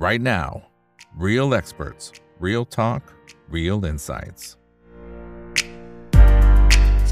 right now. Real experts, real talk, real insights.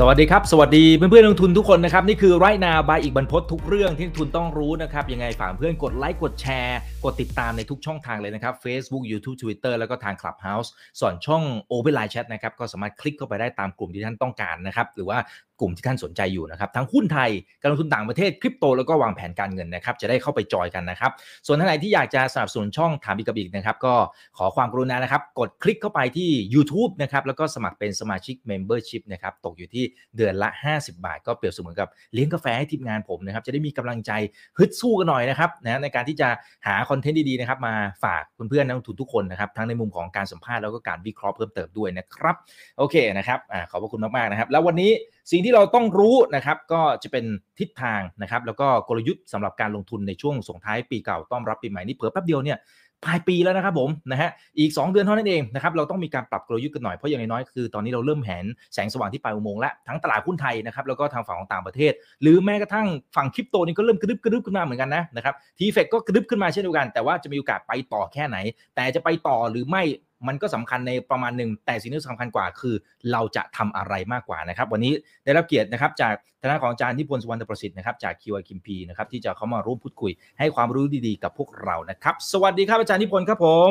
สวัสดีครับ สวัสดีเพื่อนๆนักลงทุนทุกคนนะครับ นี่คือไรนาบายอีกบรรพททุกเรื่องที่นักทุนต้องรู้นะครับ ยังไงฝากเพื่อนกดไลค์กดแชร์ กดติดตามในทุกช่องทางเลยนะครับ Facebook YouTube Twitter แล้วก็ทาง Clubhouse ส่วนช่อง Open Line Chat นะครับ ก็สามารถคลิกเข้าไปได้ตามกลุ่มที่ท่านต้องการนะครับ หรือว่า กลุ่มที่ท่านสนใจอยู่นะครับทั้งหุ้นไทยการลงทุนต่างประเทศคริปโตแล้วก็วางแผนการเงินนะครับจะได้เข้าไปจอยกันนะครับส่วนท่านไหนที่อยากจะสนับสนุนช่องถามอีกกับอีกนะครับก็ขอความกรุณานะครับกดคลิกเข้าไปที่ YouTube นะครับแล้วก็สมัครเป็นสมาชิก Membership นะครับตกอยู่ที่เดือนละ 50 บาท ก็เปรียบเสมือนกับเลี้ยงกาแฟให้ทีมงานผมนะครับจะได้มีกำลังใจฮึดสู้กันหน่อยนะครับนะในการที่จะหาคอนเทนต์ดีๆนะครับมาฝากเพื่อนๆนักลงทุนทุกคนนะครับทั้งในมุมของการสัมภาษณ์แล้วก็การวิเคราะห์เพิ่มเติมด้วยนะครับโอเคนะครับอ่าขอบพระคุณมากๆนะครับ แล้ววันนี้ สิ่งที่เราต้องรู้นะครับก็จะเป็นทิศทางนะครับแล้วก็กลยุทธ์สำหรับการลงทุนในช่วงส่งท้ายปีเก่าต้อนรับปีใหม่นี่เผื่อแป๊บเดียวเนี่ยปลายปีแล้วนะครับผมนะฮะอีก 2 เดือนเท่านั้นเองนะครับเราต้องมีการปรับกลยุทธ์กันหน่อย เพราะอย่างน้อยๆคือตอนนี้เราเริ่มเห็นแสงสว่างที่ปลายอุโมงค์แล้วทั้งตลาดหุ้นไทยนะครับแล้วก็ทางฝั่งของต่างประเทศ หรือแม้กระทั่งฝั่งคริปโตนี่ก็เริ่มกระดึบกระดึบขึ้นมาเหมือนกันนะนะครับทีเฟกก็กระดึบขึ้นมาเช่นเดียวกัน แต่ว่าจะมีโอกาสไปต่อแค่ไหน แต่จะไปต่อหรือไม่ มันก็สำคัญในประมาณหนึ่งแต่สิ่งที่สำคัญกว่าคือ เราจะทำอะไรมากกว่านะครับ วันนี้ได้รับเกียรตินะครับจากทางด้านของอาจารย์นิพนธ์สุวรรณประสิทธิ์นะครับจากคิวไอคิมพีนะครับที่จะเข้ามาร่วมพูดคุย ให้ความรู้ดีๆ กับพวกเรานะครับ สวัสดีครับอาจารย์นิพนธ์ครับผม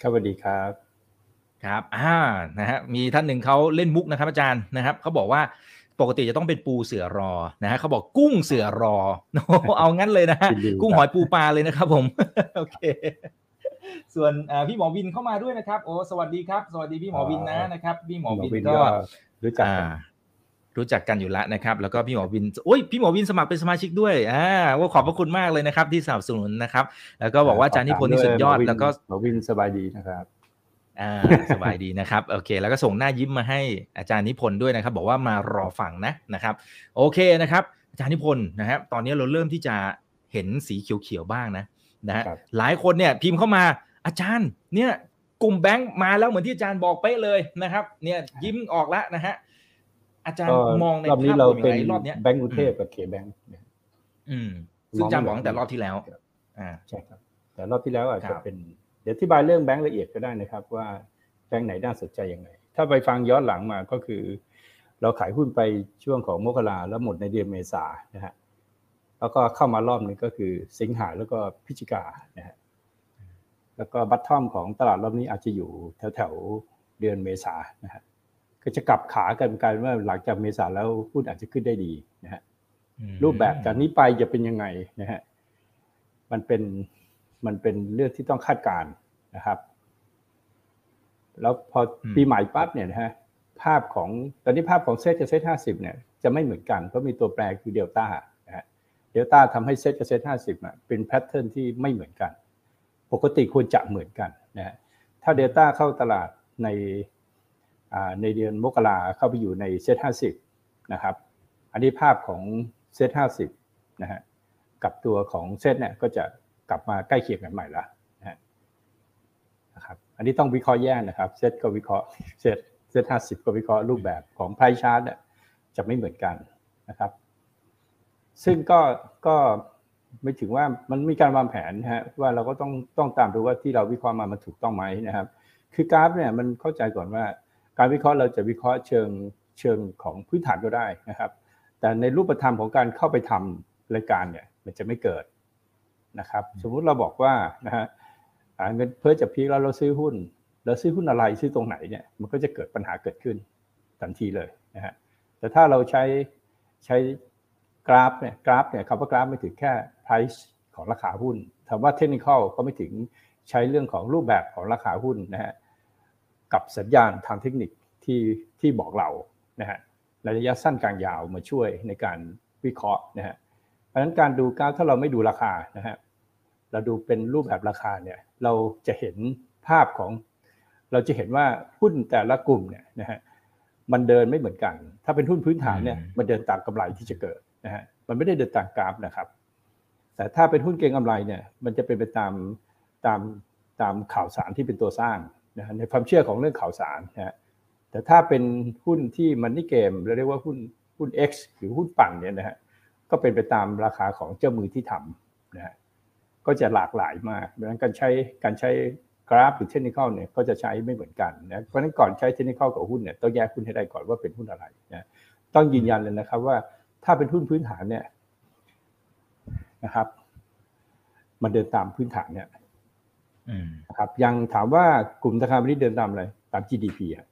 ครับสวัสดีครับครับอ่านะฮะมีท่านหนึ่งเขาเล่นมุกนะครับ อาจารย์นะครับเขาบอกว่าปกติจะต้องเป็นปูเสือรอนะฮะเขาบอกกุ้งเสือรอโอ้เอางั้นเลยนะฮะยินดีครับกุ้งหอยปูปลาเลยนะครับผมโอเค ส่วนอ่าพี่หมอวินเข้ามาด้วยนะครับ โอ้สวัสดีครับ สวัสดีพี่หมอวินนะนะครับ พี่หมอวินก็รู้จักกันอ่ารู้จักกันอยู่แล้วนะครับ แล้วก็พี่หมอวินโอ้ยพี่หมอวินสมัครเป็นสมาชิกด้วยอ่าว่าขอบพระคุณมากเลยนะครับ ที่สนับสนุนนะครับ แล้วก็บอกว่าอาจารย์นิพนธ์นี่สุดยอดหมวินแล้วก็หมอวินสบายดีนะครับอ่าสบายดีนะครับโอเค แล้วก็ส่งหน้ายิ้มมาให้อาจารย์นิพนธ์ด้วยนะครับ บอกว่ามารอฟังนะนะครับ โอเคนะครับ อาจารย์นิพนธ์นะครับตอนนี้เราเริ่มที่จะเห็นสีเขียวๆบ้างนะ นะฮะครับหลายคนเนี่ยพิมพ์เข้ามาอาจารย์เนี่ยกลุ่มแบงค์มาแล้วเหมือนที่อาจารย์บอกเป๊ะเลยนะครับ เนี่ยยิ้มออกแล้วนะฮะอาจารย์ก็มองในรอบนี้ภาพเรารวมยัเป็งนไงรอบเนี้ยแบงก์กรุงเทพกับเคแบงก์อืมซึ่งอาจารย์บอกตั้งแต่รอบที่แล้วอ่าใช่ครับ แต่รอบที่แล้วอาจคจะรับเป็น เดี๋ยวอธิบายเรื่องแบงก์ละเอียดก็ได้นะครับ ว่าแบงก์ไหนน่าสนใจยังไง ถ้าไปฟังย้อนหลังมาก็คือ เราขายหุ้นไปช่วงของมกราแล้วหมดในเดือนเมษานะฮะ แล้วก็เข้ามารอบหนึงก็คือสิงหาแล้วก็พฤศจิกานะฮะแล้วก็บัตทอมของตลาดรอบนี้อาจจะอยู่แถวแถวๆเดือนเมษานะฮะก็จะกลับขากันกลายเป็นว่าหลังจากเมษาแล้วหุ้นอาจจะขึ้นได้ดีนะฮะอืมรูปแบบจากนี้ไปจะเป็นยังไงนะฮะมันเป็นมันเป็นเรื่องที่ต้องคาดการณ์นะครับ แล้วพออมปีใหม่ปั๊บเนี่ยนะฮะภาพของตอนนี้ภาพของเซตกับเซตห้าสิบเนี่ยจะไม่เหมือนกันเพราะมีตัวแปรคือเดลต้านะฮะ เดลต้าทำให้เซตกับเซตห้าสิบเป็น pattern ที่ไม่เหมือนกัน ปกติควรจะเหมือนกันนะฮะถ้าเดลต้าเข้าตลาดในในเดือนมกราเข้าไปอยู่ในเซตห้าสิบนะครับ อันนี้ภาพของเซตห้าสิบนะฮะกับตัวของเซตเนี่ยก็จะกลับมาใกล้เคียงกันใหม่ละนะครับ อันนี้ต้องวิเคราะห์แยกนะครับเซตก็วิเคราะห์เซตเซตห้าสิบก็วิเคราะห์รูปแบบของไพชาร์ตเนี่ยจะไม่เหมือนกันนะครับ ซึ่งก็ก็ไม่ถึงว่ามันมีการวางแผนนะฮะว่าเราก็ต้องต้องตามดูว่าที่เราวิเคราะห์มามันถูกต้องไหมนะครับ คือกราฟเนี่ยมันเข้าใจก่อนว่า การวิเคราะห์เราจะวิเคราะห์เชิงเชิงของพื้นฐานก็ได้นะครับ แต่ในรูปธรรมของการเข้าไปทำรายการเนี่ยมันจะไม่เกิดนะครับ สมมุติเราบอกว่านะฮะเงินเพื่อจะพีคแล้วเราซื้อหุ้นเราซื้อหุ้นอะไรซื้อตรงไหนเนี่ยมันก็จะเกิดปัญหาเกิดขึ้นทันทีเลยนะฮะแต่ถ้าเราใช้ใช้ กราฟเนี่ยกราฟเนี่ยคำว่ากราฟไม่ถึงแค่ price ของราคาหุ้นคำว่า technical ก็ไม่ถึงใช้เรื่องของรูปแบบของราคาหุ้นนะฮะกับสัญญาณทางเทคนิคที่ที่บอกเรานะฮะในระยะสั้นกลางยาวมาช่วยในการวิเคราะห์นะฮะเพราะฉะนั้นการดูกราฟถ้าเราไม่ดูราคานะฮะเราดูเป็นรูปแบบราคาเนี่ยเราจะเห็นภาพของ เราจะเห็นว่าหุ้นแต่ละกลุ่มเนี่ยนะฮะมันเดินไม่เหมือนกัน ถ้าเป็นหุ้นพื้นฐานเนี่ยมันเดินตามกำไรที่จะเกิด นะฮะมันไม่ได้เดินตามกราฟนะครับ แต่ถ้าเป็นหุ้นเก็งกำไรเนี่ยมันจะเป็นไปตามตามตามข่าวสารที่เป็นตัวสร้างนะในความเชื่อของเรื่องข่าวสารนะฮะแต่ถ้าเป็นหุ้นที่มันนี่เกมเราเรียกว่าหุ้นหุ้น X หรือหุ้นปั่นเนี่ยนะฮะก็เป็นไปตามราคาของเจ้ามือที่ทำนะฮะก็จะหลากหลายมากดังนั้นการใช้การใช้กราฟหรือเทคนิคเนี่ยก็จะใช้ไม่เหมือนกันนะเพราะฉะนั้นก่อนใช้เทคนิคกับหุ้นเนี่ยต้องแยกหุ้นให้ได้ก่อนว่าเป็นหุ้นอะไรนะต้องยืนยันเลยนะครับว่า ถ้าเป็นหุ้นพื้นฐานเนี่ยนะครับ มันเดินตามพื้นฐานเนี่ยนะครับ ยังถามว่ากลุ่มธนาคารพาณิชย์เดินตามอะไร ตาม GDP อะ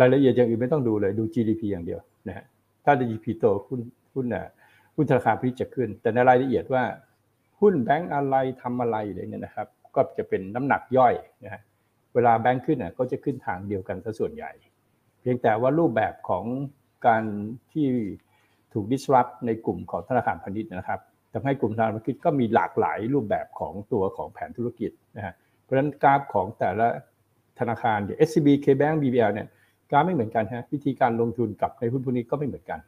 รายละเอียดอย่างอื่นไม่ต้องดูเลยดู GDP อย่างเดียวนะฮะถ้า GDP โตหุ้นหุ้นน่ะหุ้นธนาคารพาณิชย์จะขึ้น แต่ในรายละเอียดว่าหุ้นแบงก์อะไรทำอะไรอะไรเนี่ยนะครับ ก็จะเป็นน้ำหนักย่อยนะฮะเวลาแบงก์ขึ้นน่ะก็จะขึ้นทางเดียวกันซะส่วนใหญ่ เพียงแต่ว่ารูปแบบของ การที่ถูก disrupt ในกลุ่มของธนาคารพาณิชย์นะครับทำให้กลุ่มธนาคารพาณิชย์ก็มีหลากหลายรูปแบบของตัวของแผนธุรกิจนะฮะเพราะฉะนั้นกราฟของแต่ละธนาคารอย่าง SCB KBank BBL เนี่ยกราฟไม่เหมือนกันฮะวิธีการลงทุนกับในหุ้นพวกนี้ก็ไม่เหมือนกัน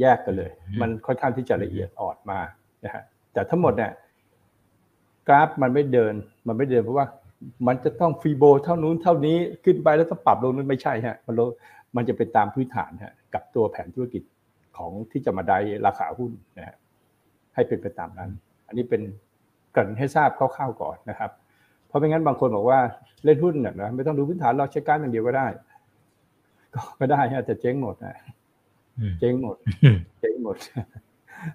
แยกกันเลย มันค่อนข้างที่จะละเอียดอ่อนมากนะฮะแต่ทั้งหมดเนี่ยกราฟมันไม่เดินมันไม่เดินเพราะว่า มันจะต้องฟรีโบเท่านู้นเท่านี้ขึ้นไปแล้วต้องปรับลงนู้นไม่ใช่ฮะมันลมันจะเป็นตามพื้นฐานฮะกับตัวแผนธุรกิจของที่จะมาได้ราคาหุ้นนะฮะให้เป็นไปตามนั้น อันนี้เป็นกันให้ทราบคร่าวๆก่อนนะครับ เพราะไม่งั้นบางคนบอกว่าเล่นหุ้นเนี่ยนะไม่ต้องดูพื้นฐานเราใช้การอย่างเดียวก็ได้ ก็ไม่ได้ฮะแต่เจ๊งหมดนะเจ๊งหมดเจ๊งหมด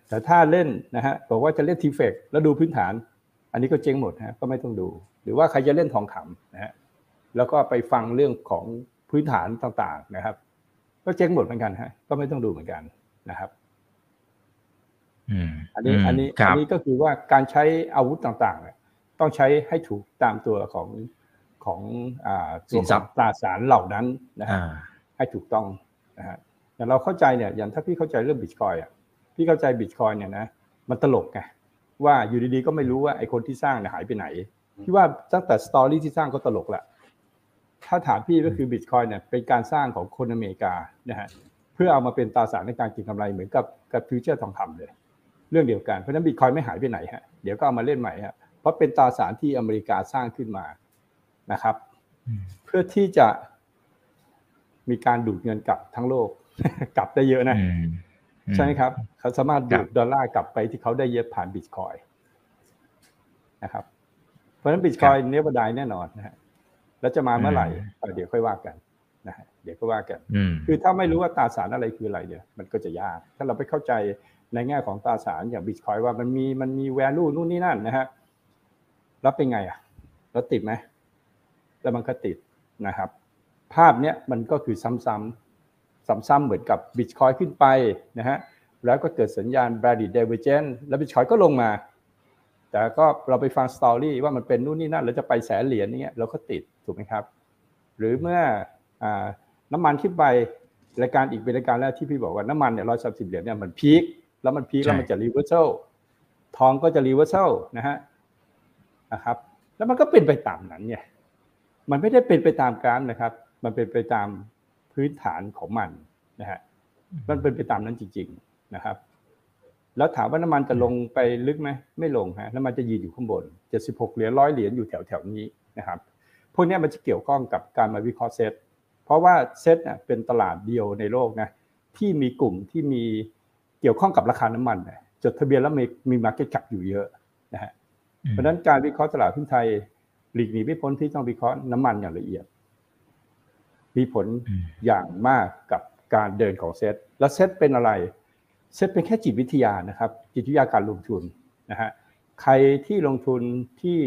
แต่ถ้าเล่นนะฮะบอกว่าจะเล่นทีเฟกแล้วดูพื้นฐาน อันนี้ก็เจ๊งหมดฮะก็ไม่ต้องดู หรือว่าใครจะเล่นทองคำนะฮะแล้วก็ไปฟังเรื่องของพื้นฐานต่างๆนะครับ ก็เจ๊งหมดเหมือนกันฮะก็ไม่ต้องดูเหมือนกันนะครับอันนี้อันนี้อันนี้ก็คือว่าการใช้อาวุธต่างๆเนี่ยต้องใช้ให้ถูกตามตัวของของตัวของตราสารเหล่านั้นนะฮะให้ถูกต้องนะฮะแต่เราเข้าใจเนี่ยอย่างถ้าพี่เข้าใจเรื่องบิตคอยอะพี่เข้าใจบิตคอยเนี่ยนะมันตลกไงว่าอยู่ดีๆก็ไม่รู้ว่าไอ้คนที่สร้างเนี่ยหายไปไหน พี่ว่าตั้งแต่ story ที่สร้างก็ตลกแหละถ้าถามพี่ก็คือบิตคอยเนี่ยเป็นการสร้างของคนอเมริกานะฮะเพื่อเอามาเป็นตราสารในการเก็งกำไรเหมือนกับกับ future ทองคำเลย เรื่องเดียวกันเพราะนั้นบิตคอยไม่หายไปไหนฮะเดี๋ยวก็เอามาเล่นใหม่ฮะเพราะเป็นตราสารที่อเมริกาสร้างขึ้นมานะครับ เพื่อที่จะมีการดูดเงินกลับทั้งโลก กลับได้เยอะนะใช่ไหมครับ เขาสามารถดูดดอลลาร์กลับไปที่เขาได้เยอะผ่านบิตคอยนะครับ เพราะฉะนั้นบิตคอยเนื้อบดายแน่นอนนะฮะแล้วจะมาเมื่อไหร่เดี๋ยวค่อยว่ากันนะฮะเดี๋ยวก็ว่ากัน คือถ้าไม่รู้ว่าตราสารอะไรคืออะไรเนี่ยมันก็จะยาก ถ้าเราไปเข้าใจในแง่ของตราสารอย่างบิตคอยว่ามันมีมันมีแวลูนู่นนี่นั่นนะฮะแล้วเป็นไงอะแล้วติดไหมแล้วมันก็ติดนะครับ ภาพเนี้ยมันก็คือซ้ำๆซ้ำๆเหมือนกับบิตคอยขึ้นไปนะฮะแล้วก็เกิดสัญญาณ b r a d y divergence แล้วบิตคอยก็ลงมา แต่ก็เราไปฟัง story ว่ามันเป็นนู่นนี่นั่นแล้วจะไปแสนเหรียญนี่เราก็ติดถูกไหมครับ หรือเมื่อน้ำมันขึ้นไปรายการอีกเป็นรายการแรกที่พี่บอกว่าน้ำมันเนี่ยร้อยสามสิบเหรียญเนี่ยมัน peak แล้วมัน peak แล้วมันจะ reversalทองก็จะรีเวอร์เซลนะฮะนะครับ แล้วมันก็เป็นไปตามนั้นเนี่ยมันไม่ได้เป็นไปตามกราฟนะครับ มันเป็นไปตามพื้นฐานของมันนะฮะมันเป็นไปตามนั้นจริง ๆนะครับ แล้วถามว่าน้ำมันจะลงไปลึกไหมไม่ลงฮะน้ำมันจะยืนอยู่ข้างบนเจ็ดสิบหกเหรียญร้อยเหรียญอยู่แถวๆนี้นะครับพวกนี้มันจะเกี่ยวข้องกับการมาวิเคราะห์เซตเพราะว่าเซตเนี่ยเป็นตลาดเดียวในโลกนะที่มีกลุ่มที่มีเกี่ยวข้องกับราคาน้ำมันจดทะเบียนแล้วมีมี market cap อยู่เยอะนะฮะเพราะฉะนั้นการวิเคราะห์ตลาดหุ้นไทยหลีกหนีไม่พ้นที่ต้องวิเคราะห์น้ำมันอย่างละเอียด มีผลอย่างมากกับการเดินของเซตแล้วเซตเป็นอะไร เซตเป็นแค่จิตวิทยานะครับ จิตวิทยาการลงทุนนะฮะใครที่ลงทุนที่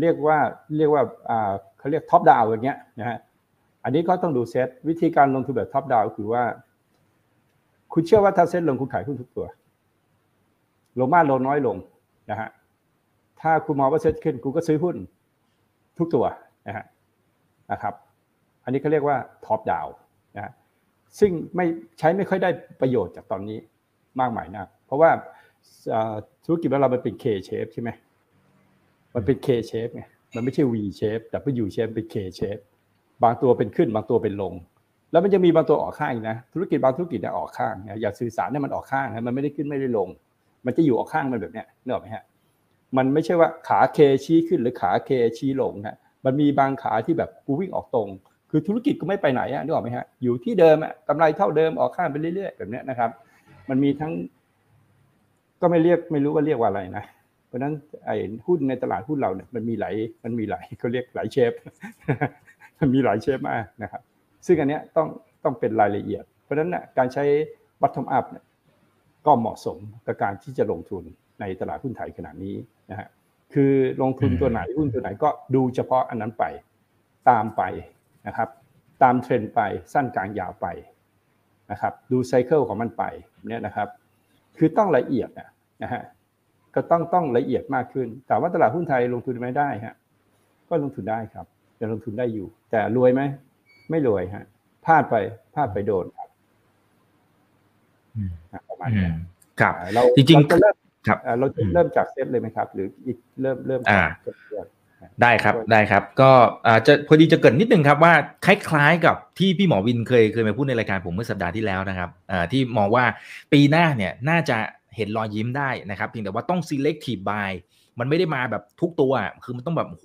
เรียกว่าเรียกว่าเขาเรียก top down อย่างเงี้ยนะฮะอันนี้ก็ต้องดูเซตวิธีการลงทุนแบบ top down คือว่า คุณเชื่อว่าถ้าเซตลงคุณขายหุ้นทุกตัว ลงมากลงน้อยลงนะฮะถ้าคุณมองว่าเซตขึ้นคุณก็ซื้อหุ้นทุกตัวนะฮะนะครับ อันนี้เขาเรียกว่า top down นะฮะซึ่งไม่ใช้ไม่ค่อยได้ประโยชน์จากตอนนี้ มากมายนะเพราะว่าธุรกิจของเรามันเป็น K shape ใช่ไหมมันเป็น K shape ไงมันไม่ใช่ V shape แต่เป็น U shape เป็น K shape บางตัวเป็นขึ้นบางตัวเป็นลง แล้วมันจะมีบางตัวออกข้างนะธุรกิจบางธุรกิจเนี่ยออกข้างนะอย่าสื่อสารเนี่ยมันออกข้างนะมันไม่ได้ขึ้นไม่ได้ลง มันจะอยู่ออกข้างมันแบบเนี้ยนึกออกไหมฮะมันไม่ใช่ว่าขาเคชี้ขึ้นหรือขาเคชี้ลงฮะมันมีบางขาที่แบบกูวิ่งออกตรง คือธุรกิจก็ไม่ไปไหนอะนึกออกไหมฮะอยู่ที่เดิมอะกำไรเท่าเดิมออกข้างไปเรื่อยๆแบบนี้นะครับ มันมีทั้ง ก็ไม่เรียกไม่รู้ว่าเรียกว่าอะไรนะเพราะฉะนั้นไอ้หุ้นในตลาดหุ้นเราเนี่ยมันมีหลายมันมีหลายเขาเรียกหลายเชฟมันมีหลายเชฟมากนะครับ ซึ่งอันเนี้ยต้องต้องเป็นรายละเอียด เพราะฉะนั้นนะการใช้ bottom up เนี่ยก็เหมาะสมกับการที่จะลงทุนในตลาดหุ้นไทยขนาดนี้นะฮะคือลงทุนตัวไหนหุ้นตัวไหนก็ดูเฉพาะอันนั้นไปตามไปนะครับ ตามเทรนด์ไปสั้นกลางยาวไปนะครับ ดูไซเคิลของมันไป เนี่ยนะครับ คือต้องละเอียดนะฮะก็ต้องต้องละเอียดมากขึ้น แต่ว่าตลาดหุ้นไทยลงทุนไม่ได้ฮะก็ลงทุนได้ครับจะลงทุนได้อยู่ แต่รวยไหมไม่รวยฮะพลาดไปพลาดไปโดนครับประมาณนี้ครับเราจริงๆเาจะเริ่มครับอ่าเราจะเริ่มจากเซตเลยไหมครับ หรืออีกเริ่มเริ่มอ่าจากเรื่อง ได้ครับได้ครับ ก็อ่าจะพอดีจะเกริดนิดนึงครับว่าคล้ายๆกับที่พี่หมอวินเคยเคยมาพูดในรายการผมเมื่อสัปดาห์ที่แล้วนะครับอ่าที่มองว่าปีหน้าเนี่ยน่าจะเห็นรอยยิ้มได้นะครับเพียงแต่ว่าต้อง selective buy มันไม่ได้มาแบบทุกตัวอะคือมันต้องแบบโอ้โห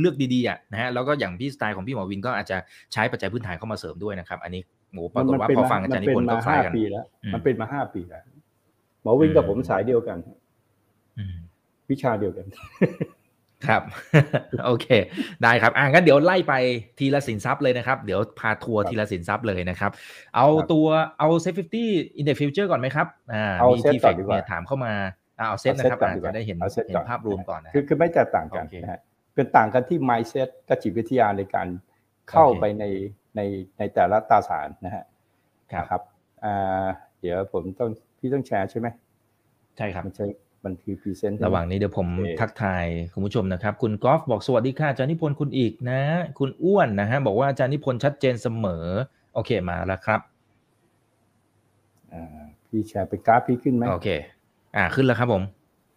เลือกดีๆอะนะฮะแล้วก็อย่างพี่สไตล์ของพี่หมอวินก็อาจจะใช้ปัจจัยพื้นฐานเข้ามาเสริมด้วยนะครับ อันนี้โหปรากฏว่าเป็นพอมฟังอาจารย์นิพนธ์มัก็เป็คล้ายห้ากันปีแล้วอืมมันเป็นมาห้าปีแล้วหมอวินกับอืมผมสายเดียวกันอืมวิชาเดียวกัน ครับ โอเค ได้ครับอะงั้นเดี๋ยวไล่ไปทีละสินทรัพย์เลยนะครับ เดี๋ยวพาทัวร์ทีละสินทรัพย์เลยนะครับ เอาครับตัวเอาเซฟฟิตี้อินเด็กฟิวเจอร์ก่อนไหมครับอ่าเอามีเซ็ตทีก่เฟอนกดีกว่าเนี่ยถามเข้ามาอ่าเอาเซตเอานะเซ็ตครับก่อนอาจดีกว่าจะได้เห็นเอาเซ็ตเห็ก่นอนภาพรวมก่อนนะคือคือไม่แตกต่างกันโอเคนะฮะเป็นต่างกันที่ mindset กับจิตวิทยาในการเข้าโอเคไปในในในแต่ละตราสารนะฮะครับนะครับอ่าเดี๋ยวผมต้องพี่ต้องแชร์ใช่ไหมใช่ครับมันใช่ มันคือ present ระหว่างนี้เดี๋ยวผมโอเคทักทายคุณผู้ชมนะครับ คุณกอล์ฟบอกสวัสดีค่ะอาจารย์นิพนธ์คุณอีกนะ คุณอ้วนนะฮะบอกว่าอาจารย์นิพนธ์ชัดเจนเสมอ โอเคมาแล้วครับอ่าพี่แชร์เป็นกราฟพี่ขึ้นไหมโอเค อ่าขึ้นแล้วครับผม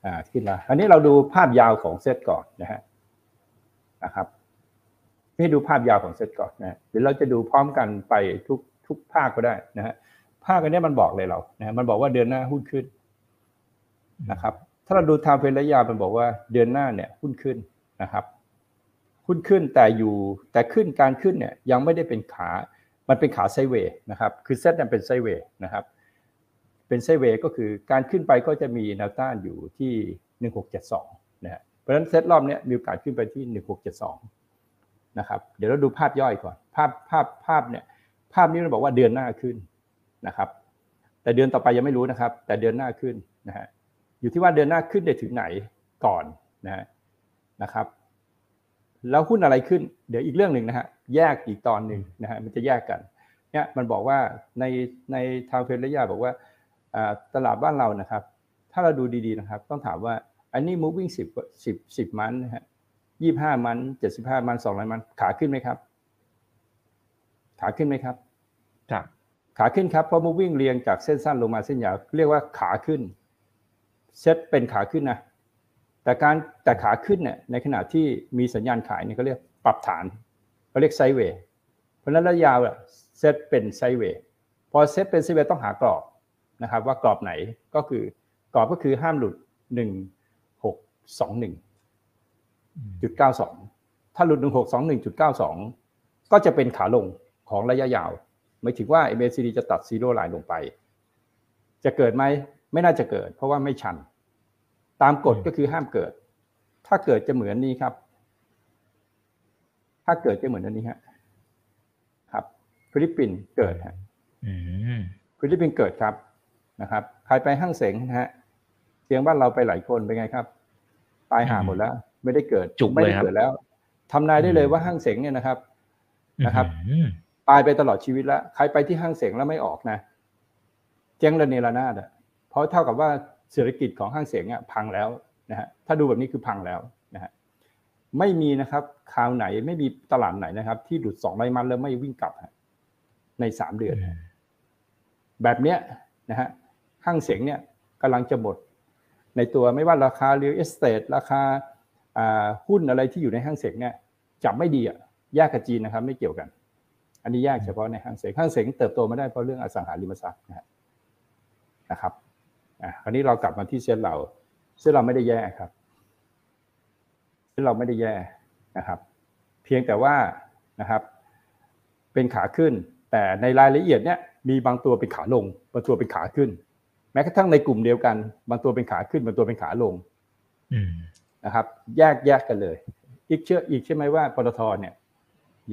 อ่าขึ้นแล้วอันนี้เราดูภาพยาวของเซตก่อนนะฮะนะครับให้ดูภาพยาวของเซตก่อนนะเดี๋ยวเราจะดูพร้อมกันไปทุกทุกภาคก็ได้นะฮะภาคอันนี้มันบอกเลยเรานะฮะมันบอกว่าเดือนหน้าหุ้นขึ้น นะครับ ถ้าเราดูไทม์เฟรมระยะยาวมันบอกว่าเดือนหน้าเนี่ยหุ้นขึ้นนะครับหุ้นขึ้นแต่อยู่แต่ขึ้นการขึ้นเนี่ยยังไม่ได้เป็นขา มันเป็นขาไซเวย์นะครับ คือเซตเนี่ยเป็นไซเวย์นะครับ เป็นไซเวย์ก็คือการขึ้นไปก็จะมีแนวต้านอยู่ที่ 1672นะฮะเพราะฉะนั้นเซตรอบเนี้ยมีโอกาสขึ้นไปที่ 1672นะครับ เดี๋ยวเราดูภาพย่อยก่อน ภาพภาพภาพเนี่ยภาพนี้มันบอกว่าเดือนหน้าขึ้นนะครับ แต่เดือนต่อไปยังไม่รู้นะครับ แต่เดือนหน้าขึ้นนะฮะ อยู่ที่ว่าเดือนหน้าขึ้นได้ถึงไหนก่อนนะฮะนะครับ แล้วหุ้นอะไรขึ้น เดี๋ยวอีกเรื่องหนึ่งนะฮะแยกอีกตอนหนึ่งนะฮะมันจะแยกกันเนี่ยมันบอกว่าในในทางเฟรนระยะบอกว่าอ่าตลาดบ้านเรานะครับ ถ้าเราดูดีๆนะครับ ต้องถามว่าอันนี้ moving สิบสิบสิบมันนะฮะยี่ห้ามันเจ็ดสิบห้ามันสองร้อยมัน ขาขึ้นไหมครับ ขาขึ้นไหมครับ ครับ ขาขึ้นครับ เพราะ moving เรียงจากเส้นสั้นลงมาเส้นยาว เรียกว่าขาขึ้น เซตเป็นขาขึ้นนะแต่การแต่ขาขึ้นเนี่ยในขณะที่มีสัญญาณขายเนี่ยเขาเรียกปรับฐานเขาเรียกไซเวย์เพราะนั้นระยะยาวอะเซตเป็นไซเวย์พอเซตเป็นไซเวย์ต้องหากรอบนะครับว่ากรอบไหนก็คือกรอบก็คือห้ามหลุดหนึ่งหกสองหนึ่งจุดเก้าสองถ้าหลุดหนึ่งหกสองหนึ่งจุดเก้าสองก็จะเป็นขาลงของระยะยาวหมายถึงว่า MACD จะตัดซีโร่ไลน์ลงไป จะเกิดไหม ไม่น่าจะเกิด เพราะว่าไม่ชัน ตามกฎก็คือห้ามเกิด ถ้าเกิดจะเหมือนนี้ครับ ถ้าเกิดจะเหมือนอันนี้ฮะครับฟิลิปปินส์เกิดฮะอืมฟิลิปปินส์เกิดครับนะครับ ใครไปฮั่งเส็งนะฮะเส็งบ้านเราไปหลายคนเป็นไงครับ ตายห่าหมดแล้ว ไม่ได้เกิดจุกไม่เลยได้ครับเกิดแล้วทำนายได้เลยว่าฮั่งเส็งเนี่ยนะครับนะครับอืมตายไปตลอดชีวิตแล้ว ใครไปที่ฮั่งเส็งแล้วไม่ออกนะเจ๊งระเนระนาดอะ เพราะเท่ากับว่าเศรษฐกิจของฮั่งเส็งอะพังแล้วนะฮะถ้าดูแบบนี้คือพังแล้วนะฮะไม่มีนะครับคราวไหนไม่มีตลาดไหนนะครับ ที่หลุดสองไรมันแล้วไม่วิ่งกลับฮะในสามเดือน แบบเนี้ยนะฮะฮั่งเส็งเนี่ยกำลังจะหมดในตัวไม่ว่าราคา real estate ราคาอ่าหุ้นอะไรที่อยู่ในฮั่งเส็งเนี่ยจับไม่ดีอะแยกกับจีนนะครับไม่เกี่ยวกัน อันนี้แยกเฉพาะในห้างเสียงห้างเสียงเติบโตไม่ได้เพราะเรื่องอสังหาริมทรัพย์นะฮะนะครับ อะคราวนี้เรากลับมาที่เส้นเราเส้นเราไม่ได้แย่ครับเส้นเราไม่ได้แย่นะครับ เพียงแต่ว่านะครับ เป็นขาขึ้น แต่ในรายละเอียดเนี่ยมีบางตัวเป็นขาลง บางตัวเป็นขาขึ้น แม้กระทั่งในกลุ่มเดียวกัน บางตัวเป็นขาขึ้น บางตัวเป็นขาลงนะครับ แยกแยกกันเลย อีกเชื่ออีกใช่ไหมว่าปตทเนี่ย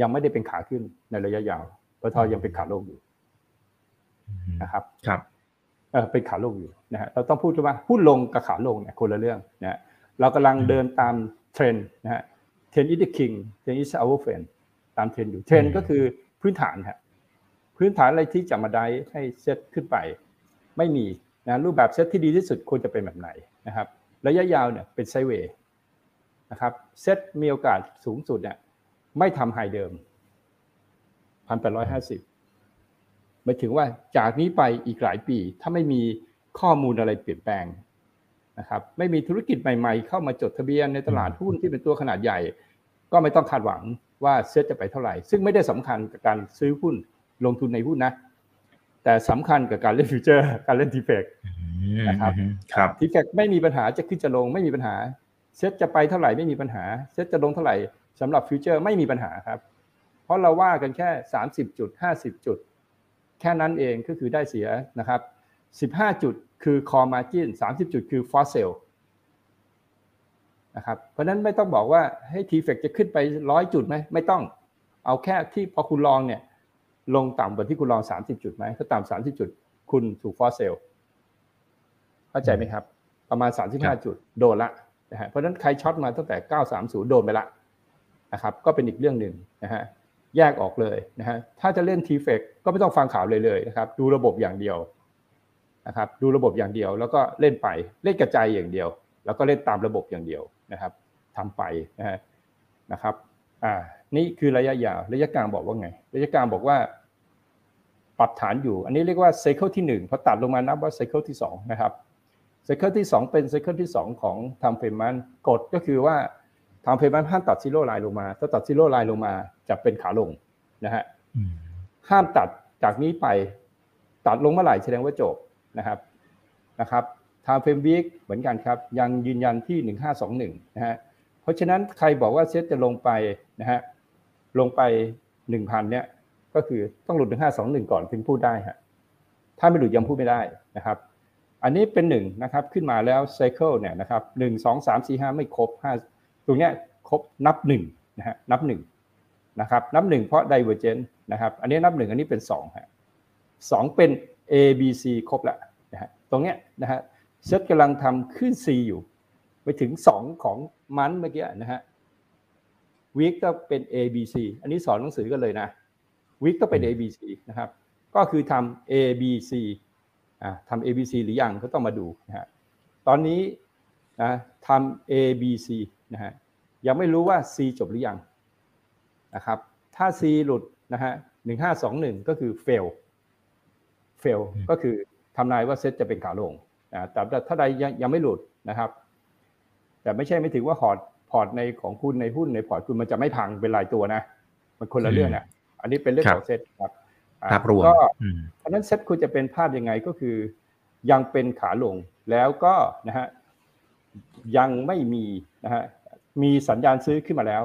ยังไม่ได้เป็นขาขึ้นในระยะยาวปตทยังเป็นขาลงอยู่นะครับ ครับ เออเป็นขาลงอยู่นะฮะเราต้องพูดว่าหุ้นลงกับขาลงเนี่ยคนละเรื่องนะเรากำลังเดินตามเทรนด์นะฮะเทรนด์ is the king เทรนด์ is our friend ตามเทรนด์อยู่เทรนด์ก็คือพื้นฐานฮะพื้นฐานอะไรที่จะมาได้ให้เซตขึ้นไป ไม่มีนะรูปแบบเซตที่ดีที่สุดควรจะเป็นแบบไหนนะครับระยะยาวเนี่ยเป็น sideway นะครับเซตมีโอกาสสูงสุดเนี่ยไม่ทำ high เดิมพันแปดร้อยห้าสิบ หมายถึงว่าจากนี้ไปอีกหลายปี ถ้าไม่มีข้อมูลอะไรเปลี่ยนแปลงนะครับไม่มีธุรกิจใหม่ๆ เข้ามาจดทะเบียนในตลาดหุ้นที่เป็นตัวขนาดใหญ่ ก็ไม่ต้องคาดหวังว่าเซ็ตจะไปเท่าไหร่ ซึ่งไม่ได้สำคัญกับการซื้อหุ้นลงทุนในหุ้นนะ แต่สำคัญกับการเล่น future การเล่น TFEXนะครับครับ TFEX ไม่มีปัญหาจะขึ้นจะลงไม่มีปัญหาเซ็ตจะไปเท่าไหร่ไม่มีปัญหาเซ็ตจะลงเท่าไหร่สำหรับฟิวเจอร์ไม่มีปัญหาครับ เพราะเราว่ากันแค่ 30จุด50 จุด แค่นั้นเองก็คือได้เสียนะครับ 15 จุดคือ core margin 30 จุดคือ for sale นะครับเพราะนั้นไม่ต้องบอกว่าให้ทีเฟกจะขึ้นไปร้อยจุดไหมไม่ต้องเอาแค่ที่พอคุณลองเนี่ยลงต่ำกว่าที่คุณลอง 30 จุดไหมถ้าต่ำ30 จุด คุณถูก for sale เข้าใจไหมครับ ประมาณ 35 จุดโดนละนะฮะเพราะนั้นใครช็อตมาตั้งแต่ 930 โดนไปละนะครับก็เป็นอีกเรื่องหนึ่งนะฮะ แยกออกเลยนะฮะถ้าจะเล่น t f e c ก็ไม่ต้องฟังข่าวเลยเลยนะครับ ดูระบบอย่างเดียวนะครับ ดูระบบอย่างเดียว แล้วก็เล่นไปเล่นกระจายอย่างเดียว แล้วก็เล่นตามระบบอย่างเดียวนะครับทำไปนะฮะนะครับอ่านี่คือระยะยาวระยะกลางบอกว่าไง ระยะกลางบอกว่า ปรับฐานอยู่ อันนี้เรียกว่า cycle ที่1พอตัดลงมานับว่า cycle ที่2นะครับ cycle ที่ 2 เป็น cycle ที่ 2 ของ time frame มันกฎก็คือว่า ทางเพย์มันห้ามตัด zero line ลงมา ถ้าตัด zero line ลงมาจะเป็นขาลงนะฮะห้ามตัดจากนี้ไปตัดลงเมื่อไหร่แสดงว่าจบนะครับนะครับ time frame week เหมือนกันครับ ยังยืนยันที่ 1521นะฮะเพราะฉะนั้นใครบอกว่าเซตจะลงไปนะฮะลงไป 1,000เนี่ยก็คือต้องหลุด 1521 ก่อนถึงพูดได้ฮะถ้าไม่หลุดยังพูดไม่ได้นะครับ อันนี้เป็นหนึ่งนะครับขึ้นมาแล้วไซเคิลเนี่ยนะครับหนึ่งสองสามสี่ห้าไม่ครบห้าต รงนี้ครบนับหนึ่งนะฮะนับหนึ่งนะครับนับหนึ่งเพราะ divergent นะครับอันนี้นับหนึ่งอันนี้เป็นสองฮะสองเป็น A B C ครบแล้วนะฮะตรงเนี้ยนะฮะเซตกำลังทำขึ้น C อยู่ไปถึงสองของมันเมื่อกี้นะฮะวีคก็เป็น A B C อันนี้สอนหนังสือกันเลยนะวีคก็เป็น A B C นะครับก็คือทำ A B C อ่าทำ A B C หรือยังก็ต้องมาดูนะฮะตอนนี้นะทำ A B C นะฮะยังไม่รู้ว่า C จบหรือยังนะครับถ้า C หลุดนะฮะหนึ่งห้าสองหนึ่งก็คือ fail fail ก็คือทำนายว่าเซ็ตจะเป็นขาลงนะแต่ถ้าใดยังยังไม่หลุดนะครับ แต่ไม่ใช่ไม่ถึงว่าพอร์ตพอร์ตในของคุณในหุ้นในพอร์ตคุณมันจะไม่พังเป็นรายตัวนะ มันคนละเรื่องอะอันนี้เป็นเรื่องของเซ็ตครับภาพรวมก็เพราะนั้นเซ็ตคุณจะเป็นภาพยังไงก็คือ ยังเป็นขาลงแล้วก็นะฮะยังไม่มีนะฮะ มีสัญญาณซื้อขึ้นมาแล้ว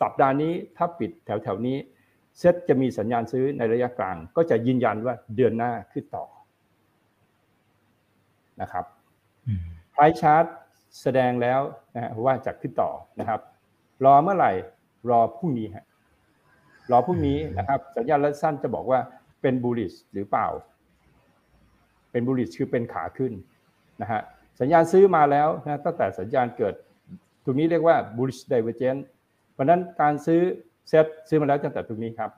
สัปดาห์นี้ถ้าปิดแถวแถวนี้ เซ็ตจะมีสัญญาณซื้อในระยะกลาง ก็จะยืนยันว่าเดือนหน้าขึ้นต่อนะครับไพรชาร์ตแสดงแล้วนะว่าจะขึ้นต่อนะครับ รอเมื่อไหร่รอพรุ่งนี้ฮะรอพรุ่งนี้นะครับ สัญญาณระยะสั้นจะบอกว่าเป็นบูลิชหรือเปล่า เป็นบูลิชคือเป็นขาขึ้นนะฮะสัญญาณซื้อมาแล้วนะตั้งแต่สัญญาณเกิด ตรงนี้เรียกว่า bullish divergence เพราะนั้นการซื้อเซ็ตซื้อมาแล้วตั้งแต่ตรงนี้ครับ